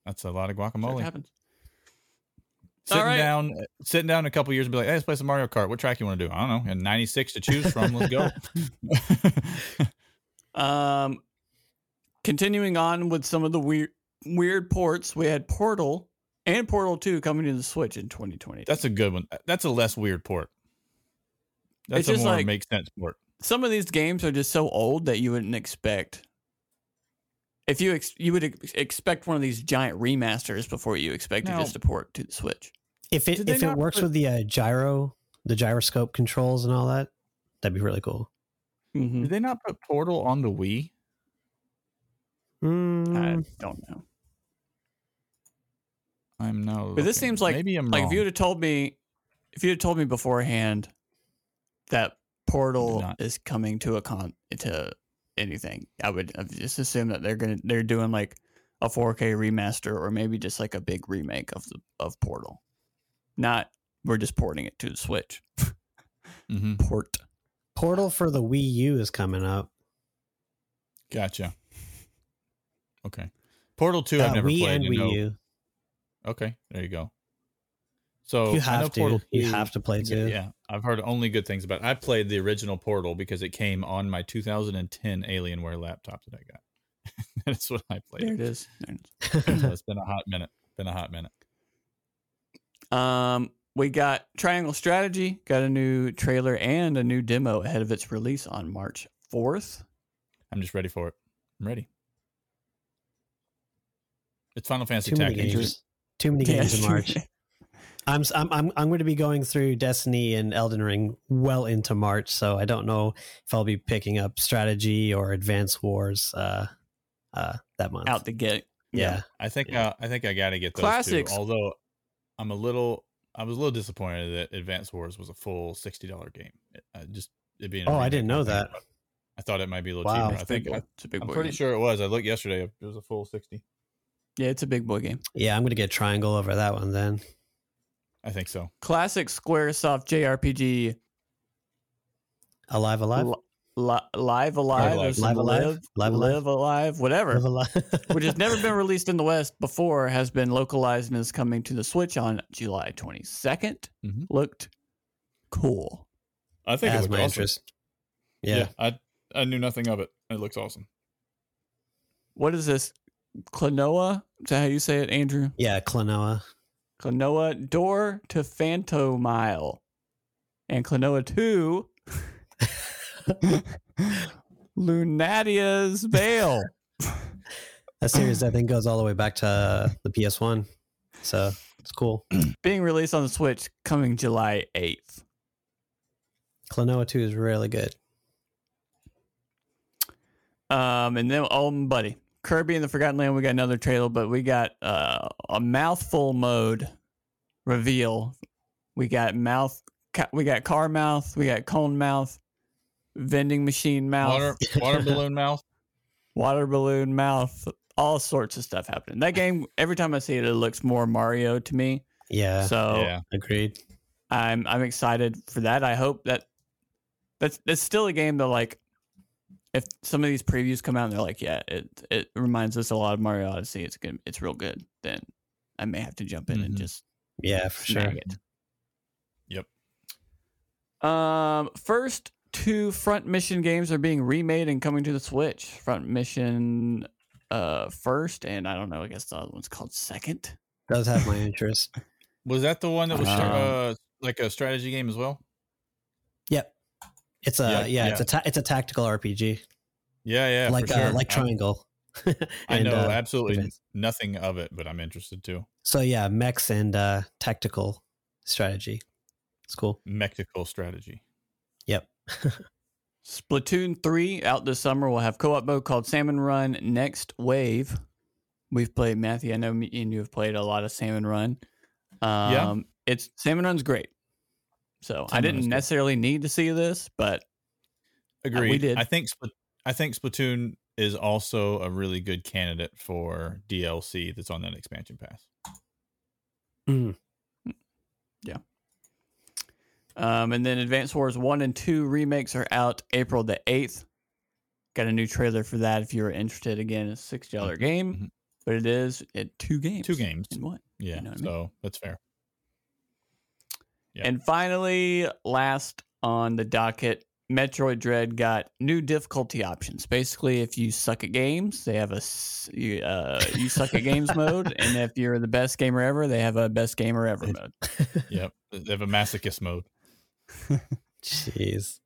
C: That's a lot of guacamole.
A: happens.
C: Sitting
A: right.
C: down, sitting down a couple years and be like, "Hey, let's play some Mario Kart. What track you want to do? I don't know. And 96 to choose from. Let's go."
A: Um, continuing on with some of the weird weird ports, we had Portal and Portal Two coming to the Switch in 2020.
C: That's a good one. That's a less weird port. That's
A: It's
C: a
A: just
C: more
A: like-
C: makes sense port.
A: some of these games are just so old that you wouldn't expect. If you ex- you would ex- expect one of these giant remasters before you expect it
C: Now-
A: just to port to the Switch.
B: If it
C: Did
B: if it works
C: put-
B: with the uh, gyro, the gyroscope controls and all that, that'd be really cool.
A: Mhm.
C: Did they not put Portal on the Wii?
B: Mm,
A: I don't know.
C: I'm now.
A: But this seems like
C: maybe I'm
A: like if you
C: wrong.
A: would have told me if you had told me beforehand that Portal is coming to a con to anything, I would have just assume that they're gonna they're doing like a 4K remaster or maybe just like a big remake of the of Portal. Not we're just porting it to the Switch.
C: Mhm.
A: Port.
B: Portal for the Wii U is coming up.
C: Gotcha. Okay. Portal Two, I've
B: Uh,
C: never
B: Wii
C: played.
B: and
C: and
B: Wii
C: know-
B: U.
C: Okay, there you go. So
B: you have to.
C: Portal
B: You have to play
C: Yeah,
B: too.
C: yeah, I've heard only good things about. it. I played the original Portal because it came on my 2010 Alienware laptop that I got. That's what I
A: There
C: played.
A: it is. There it
C: so it's been a hot minute. Been a hot minute.
A: Um, we got Triangle Strategy got a new trailer and a new demo ahead of its release on March 4th.
C: I'm just ready for it. I'm ready. It's Final Fantasy
B: Too many
C: Tactics.
B: games. Too many games in March. I'm, s- I'm I'm I'm going to be going through Destiny and Elden Ring well into March, so I don't know if I'll be picking up strategy or Advance Wars uh, uh, that month.
A: out the gate.
B: yeah.
C: I think
A: Yeah.
C: uh, I think I got to get those
A: Classics.
C: Two, although I'm a little I was a little disappointed that Advance Wars was a full sixty dollar game. It, uh, just it being.
B: Oh, I didn't know
C: think
B: that.
C: about- I thought it might be a little
B: Wow.
C: cheaper. I
A: It's a big
C: think
A: boy.
C: I,
A: It's a big
C: I'm
A: boy
C: pretty
A: game.
C: sure it was. I looked yesterday. It was a full sixty.
A: Yeah, it's a big boy game.
B: Yeah, I'm going to get Triangle over that one then.
C: I think so.
A: Classic SquareSoft JRPG
B: Alive, alive,
A: Li- Li- Live Alive,
C: Alive.
B: Live Alive?
A: Live,
B: Live Alive?
A: Live Alive, whatever,
B: Live alive.
A: which has never been released in the West before, has been localized and is coming to the Switch on July 22nd.
C: Mhm.
A: Looked cool.
C: I think
B: has
C: it
B: my
C: looked awesome.
B: interest. Yeah.
C: I I knew nothing of it. It looks awesome.
A: What is this? Klonoa? Is that how you say it, Andrew?
B: yeah, Klonoa.
A: Klonoa Door to Phantomile. And Klonoa 2, Lunatea's Veil.
B: That series I think goes all the way back to uh, the PS1, so it's cool.
A: being released on the Switch coming July 8th.
B: Klonoa 2 is really good.
A: Um, and then, oh, buddy, Kirby and the Forgotten Land, we got another trailer, but we got uh, a mouthful mode reveal. We got mouth, ca- we got car mouth, we got cone mouth, vending machine mouth,
C: Water water balloon mouth.
A: water balloon mouth, all sorts of stuff happening. That game, every time I see it, it looks more Mario to me.
B: Yeah,
A: So
C: Yeah.
B: agreed.
A: I'm I'm excited for that. I hope that that's that's still a game that like if some of these previews come out and they're like, yeah, it it reminds us a lot of Mario Odyssey. It's good. It's real good. Then I may have to jump in and
C: Mhm.
A: just
B: Yeah, for sure.
A: it.
C: Yep.
A: Um, first two front mission games are being remade and coming to the Switch. Front mission, uh, first, and I don't know. I guess the other one's called second.
B: Does have my interest.
C: Was that the one that was
A: Um,
C: uh, like a strategy game as well?
B: Yep. It's a yeah,
C: Yeah,
B: it's a ta- it's a tactical RPG
C: Yeah, yeah,
B: like
C: for
B: uh,
C: sure.
B: like
C: I-
B: Triangle.
C: I, know
B: uh,
C: absolutely
B: Advance.
C: nothing of it, but I'm interested too.
B: So yeah, mechs and uh, tactical strategy. It's cool.
C: Mechtical strategy.
B: Yep.
A: Splatoon 3 out this summer We'll have co op mode called Salmon Run Next Wave. We've played, Matthew, I know me and you have played a lot of Salmon Run. Um,
C: Yeah.
A: It's Salmon Run's great. So I didn't necessarily need to see this, but
C: Agreed.
A: did.
C: I think I think Splatoon is also a really good candidate for DLC that's on that expansion pass.
B: Mm.
A: um, and then Advance Wars 1 and 2 remakes are out April the 8th. Got a new trailer for that if you're interested. Again, it's a $6 game,
C: Mhm.
A: but it is it two games.
C: Two games.
A: in one.
C: Yeah,
A: know what I mean?
C: so that's fair. Yeah.
A: And finally, last on the docket, Metroid Dread got new difficulty options. Basically, if you suck at games, they have a you, uh, you suck at games mode, and if you're the best gamer ever, they have a best gamer ever mode.
C: Yep. They have a masochist mode.
B: Jeez.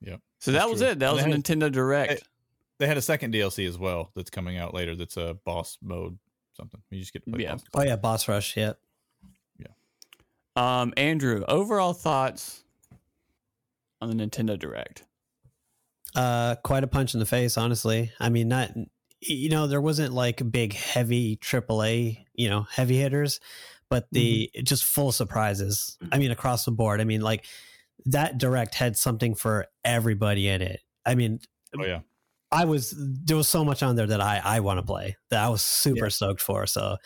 B: Yep.
A: So that was
C: true.
A: it. That
C: And
A: was a
C: had-
A: Nintendo Direct.
C: They had a second DLC as well that's coming out later. That's a boss mode something. You just get to play
A: Yeah.
C: boss.
B: Oh yeah, boss rush. Yep.
A: Um, Andrew, overall thoughts on the Nintendo Direct?
B: Uh, quite a punch in the face, honestly. I mean, not you know there wasn't like big heavy AAA, you know, heavy hitters, but the
C: Mm-hmm.
B: just full surprises. I mean, across the board. I mean, like that direct had something for everybody in it. I mean,
C: Oh yeah.
B: I was there was so much on there that I I want to play that I was super stoked for. So,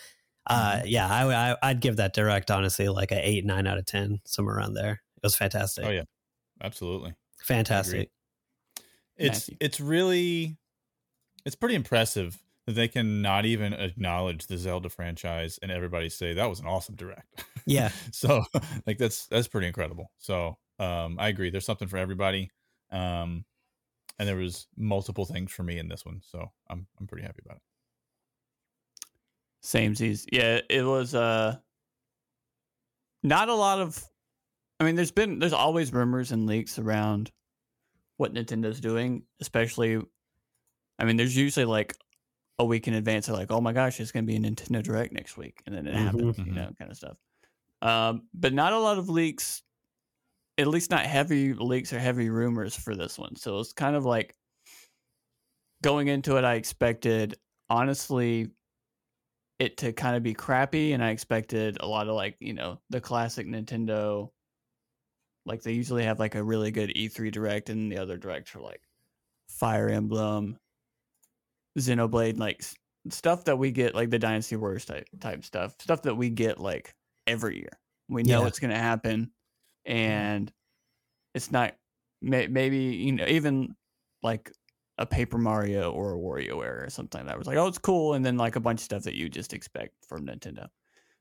B: uh,
C: Mm-hmm.
B: yeah, I, I I'd give that direct honestly like a eight nine out of ten somewhere around there. It was fantastic.
C: Oh yeah. Absolutely.
B: fantastic.
C: It's
A: Matthew.
C: it's really it's pretty impressive that they can not even acknowledge the Zelda franchise and everybody say that was an awesome direct.
B: Yeah.
C: so like that's that's pretty incredible. So um I agree. There's something for everybody. Um and there was multiple things for me in this one. So I'm I'm pretty happy about it.
A: Samesies. Yeah, it was uh not a lot of I mean there's been there's always rumors and leaks around what Nintendo's doing, especially I mean there's usually like a week in advance they're like, "Oh my gosh, it's going to be a Nintendo Direct next week." And then it
B: Mhm.
A: happens, you know, kind of stuff. Um but not a lot of leaks at least not heavy leaks or heavy rumors for this one. So it's kind of like going into it I expected honestly it to kind of be crappy and I expected a lot of like, you know, the classic Nintendo like they usually have like a really good E3 direct and the other directs are like Fire Emblem, Xenoblade, like stuff that we get like the Dynasty Warriors type type stuff, stuff that we get like every year. We know
B: Yeah.
A: it's going to happen mm-hmm. and it's not may, maybe you know even like a Paper Mario or a WarioWare or something like that. It was like, oh, it's cool, and then like a bunch of stuff that you just expect from Nintendo.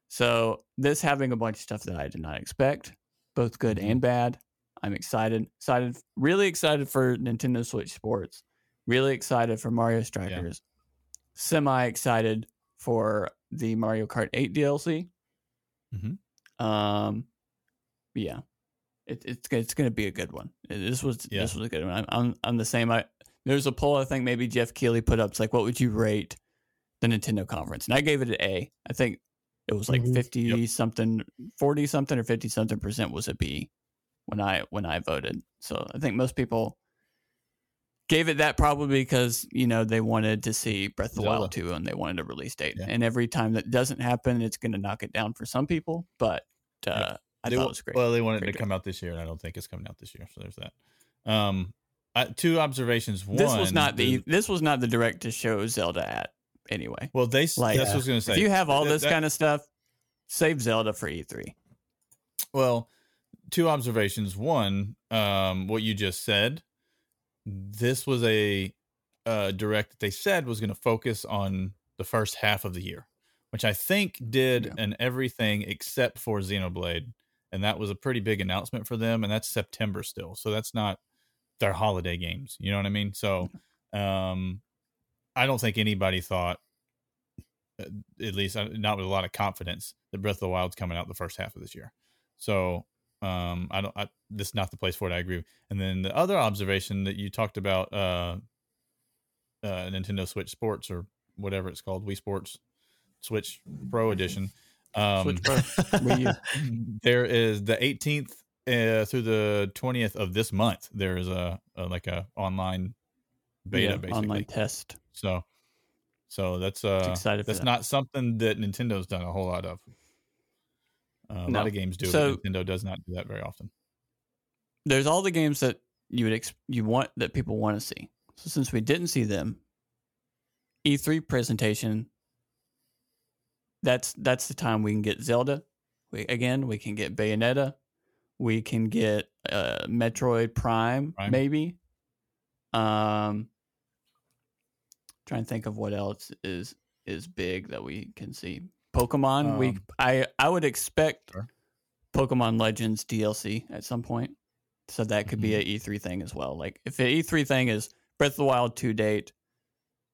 A: So this having a bunch of stuff that I did not expect, both good
C: Mhm.
A: and bad. I'm excited, excited, really excited for Nintendo Switch Sports. Really excited for Mario Strikers. Semi excited for the Mario Kart 8 DLC.
C: Mhm.
A: Um, yeah, it, it's it's going to be a good one. This was
C: Yeah.
A: this was a good one. I'm, I'm I'm the same. I there's a poll I think maybe Geoff Keighley put up. It's like, what would you rate the Nintendo conference? And I gave it an A. I think it was like
B: Mhm.
A: 50 something, 40 something, or 50 something percent was a B when I when I voted. So I think most people gave it that probably because you know they wanted to see Breath of the Wild 2 and they wanted a release date.
C: Yeah.
A: And every time that doesn't happen, it's going to knock it down for some people. But uh, I
C: They
A: thought it was great.
C: Well, they wanted it
A: Great
C: to come out this year, and I don't think it's coming out this year. So there's that. Um, I, two observations. One,
A: this was not the this was not the direct to show Zelda at anyway.
C: well. They
A: like-
C: that's what I was going to say.
A: If you have all
C: That-
A: this
C: that-
A: kind of stuff, save Zelda for E E3.
C: Well, two observations. One, um, what you just said. This was a uh, direct that they said was going to focus on the first half of the year, which I think did
A: Yeah.
C: an everything except for Xenoblade, and that was a pretty big announcement for them. And that's September still, so that's not their holiday games. You know what I mean? So, um, I don't think anybody thought, uh, at least uh, not with a lot of confidence, that Breath of the Wild's coming out the first half of this year. So um, I don't. I, this is not the place for it. I agree. And then the other observation that you talked about, uh, uh, Nintendo Switch Sports or whatever it's called, Wii Sports Switch Pro Edition. Um,
A: Switch Pro.
C: There is the 18th uh, through the 20th of this month. There is a, a like a online beta,
A: Yeah,
C: basically.
A: online test.
C: So, so that's uh,
A: excited
C: that's
A: that.
C: not something that Nintendo's done a whole lot of. Uh, a
A: No.
C: lot of games do,
A: So-
C: Nintendo does not do that very often.
A: There's all the games that you would ex- you want that people want to see. So since we didn't see them, E3 presentation. That's that's the time we can get Zelda. We again we can get Bayonetta. We can get uh, Metroid Prime,
C: Prime.
A: maybe. Um, trying to think of what else is is big that we can see. Pokemon. we
C: Um,
A: I I would expect
C: Sure.
A: Pokemon Legends DLC at some point. So that could be
C: Mm-hmm.
A: a E3 thing as well. Like if an E3 thing is Breath of the Wild 2 date,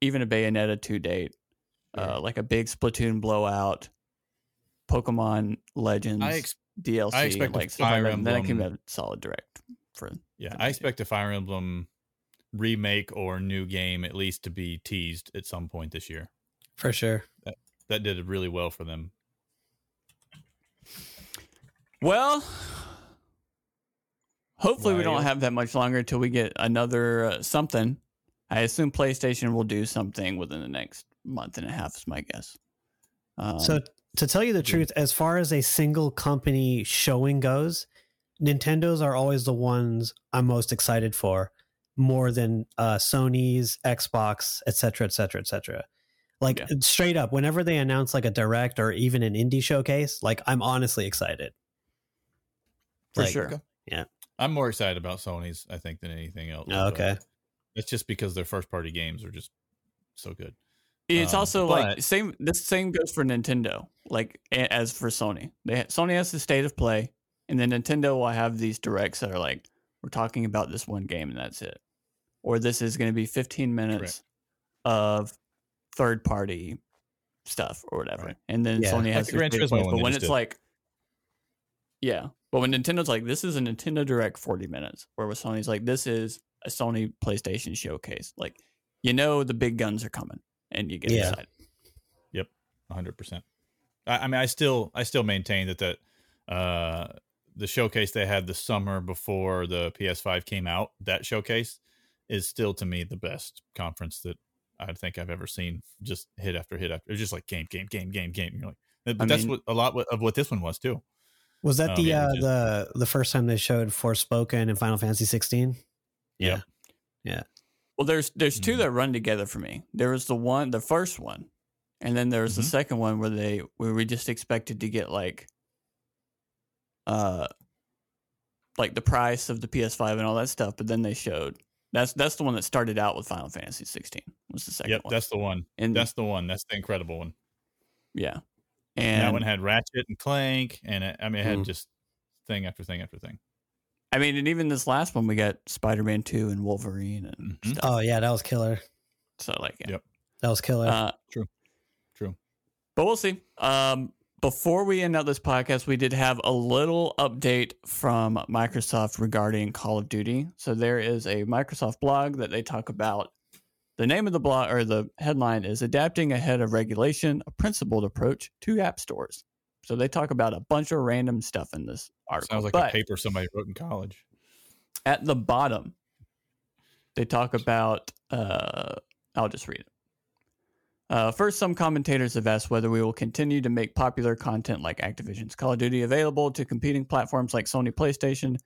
A: even a Bayonetta 2 date, uh, like a big Splatoon blowout, Pokemon Legends
C: I ex-
A: DLC,
C: I expect a
A: like stuff like
C: Fire
A: that, then it can be
C: Emblem-
A: solid direct for
C: yeah, I expect a Fire Emblem remake or new game at least to be teased at some point this year.
B: for sure.
C: That did really well for them.
A: Well, Hopefully, we don't have that much longer until we get another uh, something. I assume PlayStation will do something within the next month and a half. Is my guess. Um,
B: so to tell you the truth, as far as a single company showing goes, Nintendo's are always the ones I'm most excited for, more than uh, Sony's, Xbox, etc., etc., et cetera, et cetera. Like
A: Yeah.
B: straight up, whenever they announce like a direct or even an indie showcase, like I'm honestly excited.
A: for
B: like-
A: sure.
B: Yeah.
C: I'm more excited about Sony's, I think, than anything else.
B: Oh, okay.
C: It's just because their first party games are just so good.
A: It's
C: Um,
A: also like same. This same goes for Nintendo, like as for Sony. They Sony has the state of play, and then Nintendo will have these directs that are like, we're talking about this one game and that's it, or this is going to be 15 minutes of third party stuff or whatever,
C: Right.
A: and then
B: Yeah.
A: Sony
C: Like
A: has
C: the
A: their
C: Gran
A: state of
C: Turismo
A: play. But when it's
C: did.
A: like, yeah, but when Nintendo's like, this is a Nintendo Direct 40 minutes, where with Sony's like, this is a Sony PlayStation showcase, like you know the big guns are coming, and you get
B: Yeah.
A: excited.
C: hundred percent. I, I mean, I still, I still maintain that that uh, the showcase they had the summer before the PS5 came out, that showcase is still to me the best conference that I think I've ever seen. Just hit after hit after, it's just like game, game, game, game, game. You're like, but
A: I
C: that's
A: mean-
C: what a lot of what this one was too.
B: Was that
C: Um,
B: the
C: yeah,
B: uh,
C: just-
B: the the first time they showed Forspoken and Final Fantasy 16?
C: Yep.
A: Well, there's there's two
C: Mhm.
A: that run together for me. There was the one, the first one, and then there was the
C: Mhm.
A: second one where they where we just expected to get like, uh, like the price of the PS5 and all that stuff, but then they showed that's that's the one that started out with Final Fantasy 16 was the second
C: Yep,
A: one.
C: that's the one.
A: and
C: That's the one. That's the incredible one.
A: yeah,
C: And that one had Ratchet and Clank, and it, I mean, it had
B: Mm.
C: just thing after thing after thing.
A: I mean, and even this last one we got Spider Man 2 and Wolverine and
C: Mhm.
A: stuff.
B: Oh yeah, that was killer.
A: so like, yeah.
C: Yep.
B: That was killer.
A: Uh,
C: True. True.
A: But we'll see. Um, before we end out this podcast, we did have a little update from Microsoft regarding Call of Duty. So there is a Microsoft blog that they talk about. The name of the blog or the headline is Adapting Ahead of Regulation, a Principled Approach to App Stores. So they talk about a bunch of random stuff in this article.
C: Sounds like
A: but
C: a paper somebody wrote in college.
A: at the bottom, they talk about. Uh, I'll just read it. Uh, first, some commentators have asked whether we will continue to make popular content like Activision's Call of Duty available to competing platforms like Sony PlayStation.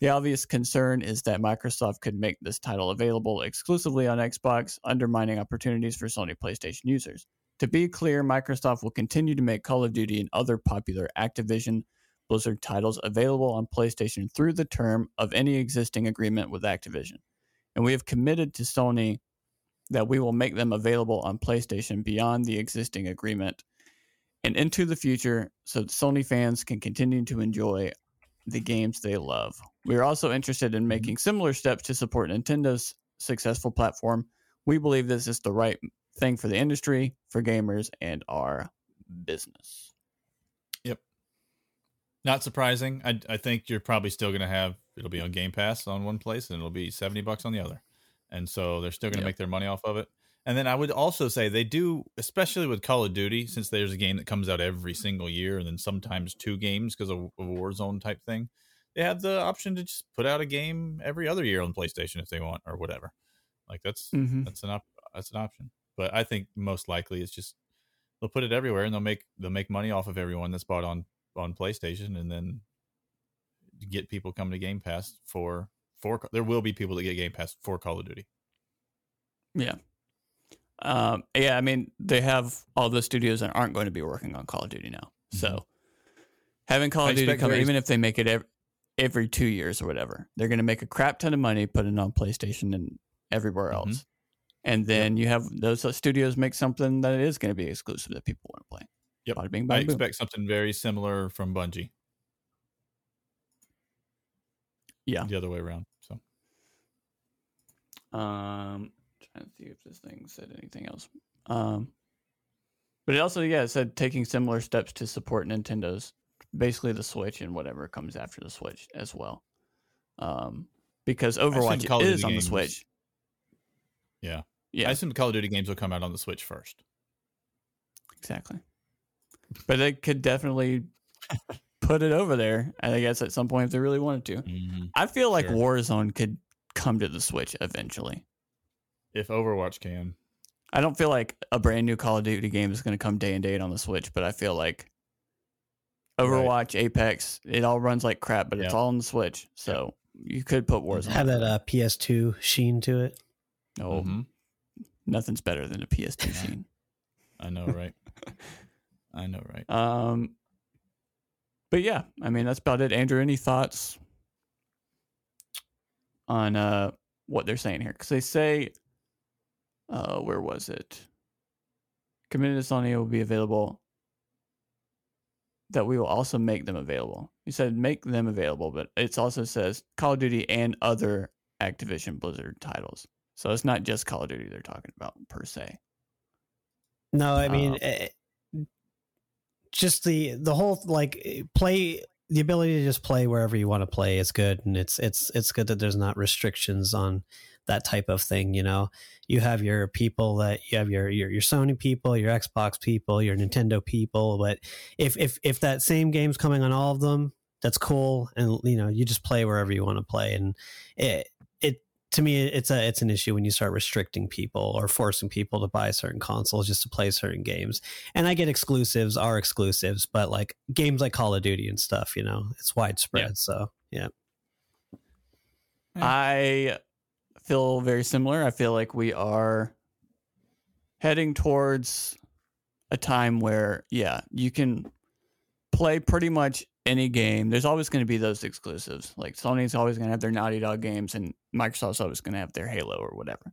A: The obvious concern is that Microsoft could make this title available exclusively on Xbox, undermining opportunities for Sony PlayStation users. To be clear, Microsoft will continue to make Call of Duty and other popular Activision Blizzard titles available on PlayStation through the term of any existing agreement with Activision. And we have committed to Sony that we will make them available on PlayStation beyond the existing agreement and into the future so that Sony fans can continue to enjoy the games they love. We are also interested in mm-hmm. making similar steps to support Nintendo's successful platform. We believe this is the right thing for the industry, for gamers, and our business. Yep.
C: Not surprising. I, I think you're probably still going to have it'll be on Game Pass on one place and it'll be 70 bucks on the other. And so they're still going to
A: Yep.
C: make their money off of it. And then I would also say they do, especially with Call of Duty, since there's a game that comes out every single year and then sometimes two games because of a Warzone type thing. They have the option to just put out a game every other year on PlayStation if they want or whatever. Like that's
A: Mm-hmm.
C: that's an op- that's an option. But I think most likely it's just they'll put it everywhere and they'll make they'll make money off of everyone that's bought on on PlayStation and then get people coming to Game Pass for for there will be people that get Game Pass for Call of Duty.
A: Yeah. Um, yeah, I mean, they have all the studios that aren't going to be working on Call of Duty now. So having Call
C: I
A: of Duty come, even if they make it every, every two years or whatever, they're going to make a crap ton of money, putting it on PlayStation and everywhere
C: Mhm.
A: else. And then you have those studios make something that is going to be exclusive that people want to play.
C: Yep.
A: Bada bing,
C: I
A: bada boom.
C: expect something very similar from Bungie.
A: Yeah.
C: The other way around. So
A: Um, trying to see if this thing said anything else. Um, but it also, yeah, it said taking similar steps to support Nintendo's, basically the Switch and whatever comes after the Switch as well. Um, because Overwatch is
C: Duty
A: on the Switch.
C: Yeah.
A: Yeah.
C: I assume the Call of Duty games will come out on the Switch first.
A: exactly. But they could definitely put it over there. I guess at some point if they really wanted to.
C: Mhm.
A: I feel like
C: Sure.
A: Warzone could come to the Switch eventually.
C: If Overwatch can,
A: I don't feel like a brand new Call of Duty game is going to come day and date on the Switch, but I feel like Overwatch, Apex, it all runs like crap, but it's all on the Switch. So you could put Warzone.
B: Have that
A: there.
B: uh, PS2 sheen to it.
A: No,
C: Mhm.
A: nothing's better than a PS2 scene.
C: I know, right? I know, right?
A: Um, but yeah, I mean that's about it. Andrew, any thoughts on uh what they're saying here? Because they say, uh, where was it? Committed to Sony will be available. That we will also make them available. You said make them available, but it also says Call of Duty and other Activision Blizzard titles. So it's not just Call of Duty they're talking about per se.
B: No, I mean,
A: Um,
B: eh, just the the whole like eh, play the ability to just play wherever you want to play is good, and it's it's it's good that there's not restrictions on that type of thing. You know, you have your people that you have your your your Sony people, your Xbox people, your Nintendo people, but if if if that same game's coming on all of them, that's cool, and you know, you just play wherever you want to play, and it it to me it's a it's an issue when you start restricting people or forcing people to buy certain consoles just to play certain games. And i get exclusives are exclusives but like games like call of duty and stuff you know it's widespread so yeah.
A: I feel very similar. I feel like we are heading towards a time where, yeah, you can play pretty much any game. There's always going to be those exclusives. Like Sony's always going to have their Naughty Dog games, and Microsoft's always going to have their Halo or whatever,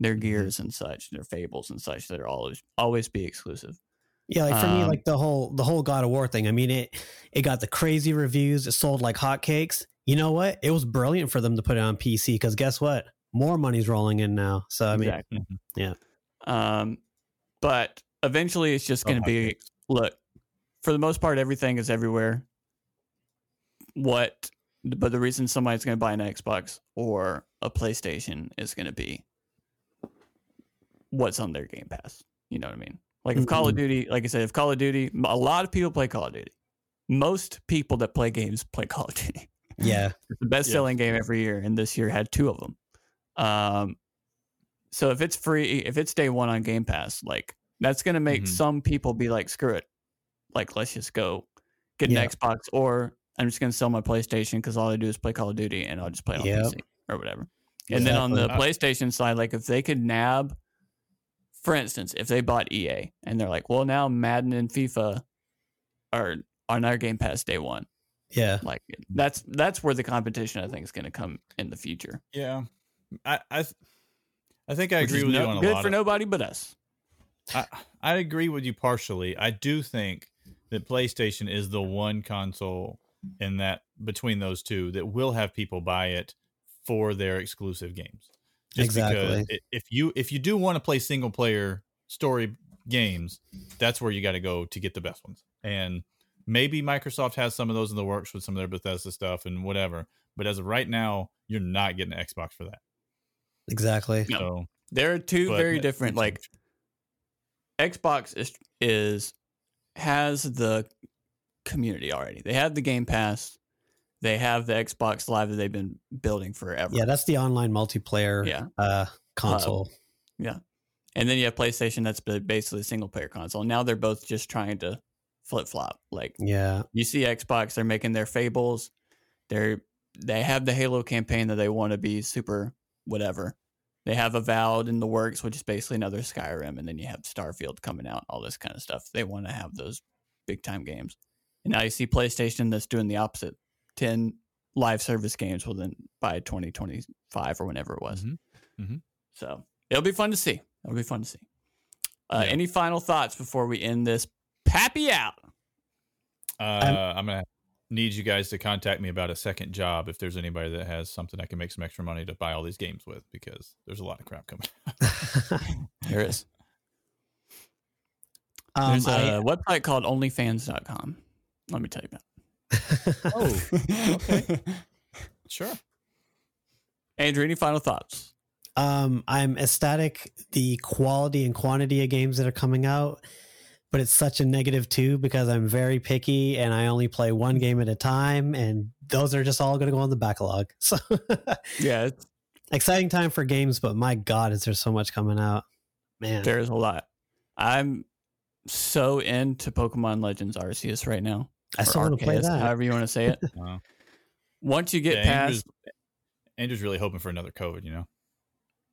A: their Gears and such, their Fables and such that are always always be exclusive.
B: yeah like for me
A: Um,
B: like the whole the whole god of war thing i mean it it got the crazy reviews it sold like hotcakes you know what it was brilliant for them to put it on pc because guess what more money's rolling in now so i mean
A: exactly.
B: yeah.
A: Um, but eventually, it's just
C: Oh,
A: going to be look. For the most part, everything is everywhere. What, but the reason somebody's going to buy an Xbox or a PlayStation is going to be what's on their Game Pass. You know what I mean? Like if Call of Duty, like I said, if Call of Duty, a lot of people play Call of Duty. Most people that play games play Call of Duty.
B: yeah
A: It's the best selling game every year, and this year had two of them. Um, so if it's free, if it's day one on Game Pass, like that's gonna make
C: Mhm.
A: some people be like, screw it, like let's just go get an Xbox, or I'm just gonna sell my PlayStation because all I do is play Call of Duty, and I'll just play it on
B: Yep.
A: PC or whatever. And then on the PlayStation side, like if they could nab, for instance, if they bought EA and they're like, well, now Madden and FIFA are on our Game Pass day one.
B: yeah
A: Like that's that's where the competition I think is going to come in the future.
C: Yeah, I I, I think I
A: which
C: agree with
A: no-
C: you on a
A: good
C: lot.
A: for
C: of,
A: nobody but us.
C: I I agree with you partially. I do think that PlayStation is the one console in that between those two that will have people buy it for their exclusive games.
B: Exactly.
C: i- if you if you do want to play single player story games, that's where you got to go to get the best ones. And maybe Microsoft has some of those in the works with some of their Bethesda stuff and whatever. But as of right now, you're not getting an Xbox for that.
B: exactly
A: No.
C: So
A: There are two very different. Like Xbox is is has the community already. They have the Game Pass. They have the Xbox Live that they've been building forever.
B: yeah that's the online multiplayer
A: Yeah.
B: uh console Yeah.
A: And then you have PlayStation that's basically a single player console. Now they're both just trying to flip flop. Like
B: yeah
A: you see Xbox, they're making their fables. They're they have the Halo campaign that they want to be super whatever. They have Avowed in the works, which is basically another Skyrim, and then you have Starfield coming out, all this kind of stuff. They want to have those big time games. And now you see PlayStation that's doing the opposite. Ten live service games within by twenty twenty five or whenever it was.
C: Mhm. Mhm.
A: So it'll be fun to see. It'll be fun to see. Uh,
C: Yeah.
A: Any final thoughts before we end this pappy out?
C: Uh, I'm gonna need you guys to contact me about a second job if there's anybody that has something I can make some extra money to buy all these games with because there's a lot of crap coming.
A: There is.
B: um,
A: There's a
B: I-
A: website called onlyfans.com. Let me tell you about
C: Oh,
A: it.
C: sure.
A: Andrew, any final thoughts?
B: Um, I'm ecstatic the quality and quantity of games that are coming out, but it's such a negative negative too because I'm very picky and I only play one game at a time, and those are just all going to go on the backlog. So
A: Yeah, it's,
B: exciting time for games, but my God, is there so much coming out, man?
A: there's a lot. I'm so into Pokemon Legends Arceus right now.
B: I
A: or
B: still want to play that.
A: However you want to say it.
C: Wow.
A: Once you get
C: Yeah,
A: past,
C: Andrew's, Andrew's really hoping for another COVID. You know.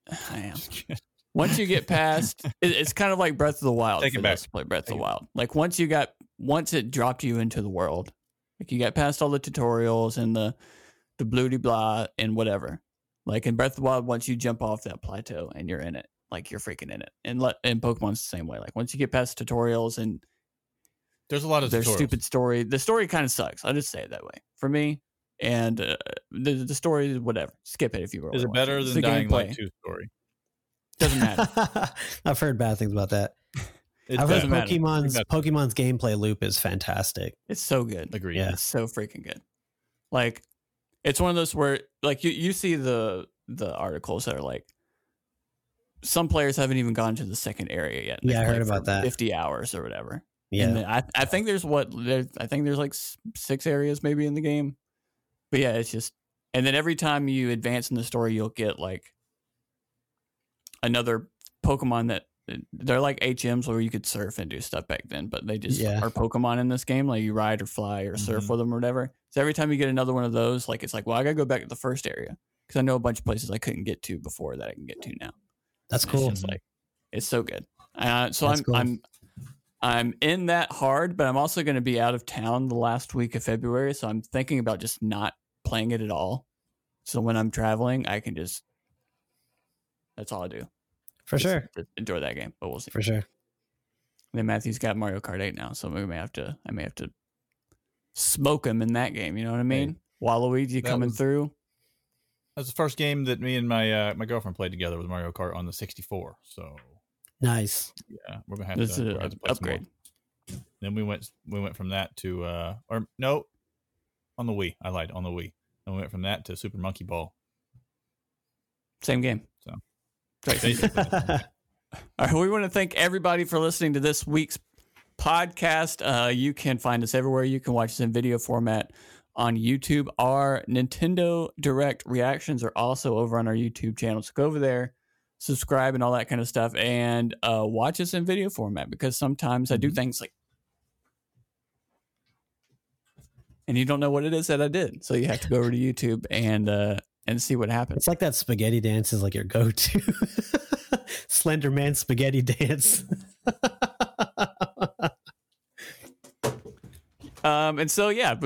A: I am. Once you get past, it, it's kind of like Breath of the Wild.
C: Take it back.
A: Play Breath
C: Take
A: of the Wild. Like once you got, once it dropped you into the world, like you got past all the tutorials and the, the bloody blah and whatever. Like in Breath of the Wild, once you jump off that plateau and you're in it, like you're freaking in it. And let and Pokemon's the same way. Like once you get past tutorials and
C: There's a lot of
A: their
C: tutorials.
A: stupid story, the story kind of sucks. I'll just say it that way for me. And uh, the the story, whatever. Skip it if you were.
C: Is it better
A: It's
C: than
A: the
C: Dying Light. Two story?
A: Doesn't matter.
B: I've heard bad things about that.
C: It's
B: I've heard
A: doesn't matter.
B: Pokemon's Pokemon's gameplay loop is fantastic.
A: It's so good.
C: Agreed.
B: Yeah.
A: It's so freaking good. Like it's one of those where like you, you see the the articles that are like some players haven't even gone to the second area yet.
B: Yeah, I
A: They've
B: heard about that.
A: 50 hours or whatever. And
B: Yeah,
A: then I I think there's what there's, I think there's like six areas maybe in the game. But yeah, it's just and then every time you advance in the story you'll get like another Pokemon that they're like HMs where you could surf and do stuff back then, but they just
B: Yeah.
A: are Pokemon in this game. Like you ride or fly or surf
C: Mhm.
A: with them or whatever. So every time you get another one of those, like it's like, well, I gotta go back to the first area because I know a bunch of places I couldn't get to before that I can get to now.
B: that's
A: And
B: cool.
A: It's just like it's so good. Uh, so
B: That's
A: I'm
B: cool.
A: I'm I'm in that hard, but I'm also going to be out of town the last week of February, so I'm thinking about just not playing it at all. So when I'm traveling, I can just that's all I do.
B: For
A: Just
B: sure.
A: to enjoy that game, but we'll see.
B: For sure.
A: And then Matthew's got Mario Kart 8 now, so we may have to I may have to smoke him in that game. You know what I mean? Waluigi
C: that
A: coming
C: was-
A: through.
C: That's the first game that me and my uh, my girlfriend played together with Mario Kart on the 64. So
B: Nice.
C: yeah, we're gonna have
A: This
C: to,
A: is
C: we're
A: an
C: have to play some
A: upgrade.
C: Then we went we went from that to uh or no on the Wii. I lied on the Wii. And we went from that to Super Monkey Ball.
A: Same game.
C: So.
A: Right. All right, we want to thank everybody for listening to this week's podcast. Uh, you can find us everywhere. You can watch us in video format on YouTube. Our Nintendo Direct reactions are also over on our YouTube channel. So go over there, subscribe, and all that kind of stuff, and uh, watch us in video format because sometimes I do
C: Mhm.
A: things like. And you don't know what it is that I did, so you have to go over to YouTube and uh, and see what happens.
B: It's like that spaghetti dance is like your go-to. Slender Man spaghetti dance.
A: Um, and so yeah,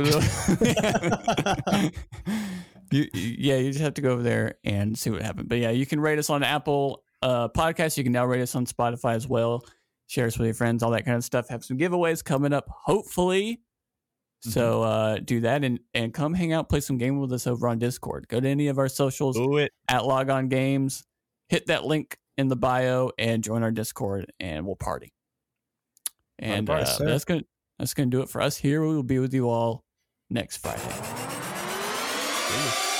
A: you, yeah, you just have to go over there and see what happened. But yeah, you can rate us on Apple uh, Podcasts. You can now rate us on Spotify as well. Share us with your friends, all that kind of stuff. Have some giveaways coming up, hopefully. So uh, do that and and come hang out, play some game with us over on Discord. Go to any of our socials
C: Do it.
A: at Log On Games. Hit that link in the bio and join our Discord, and we'll party. And uh, that's gonna that's gonna do it for us here. We will be with you all next Friday.
D: It.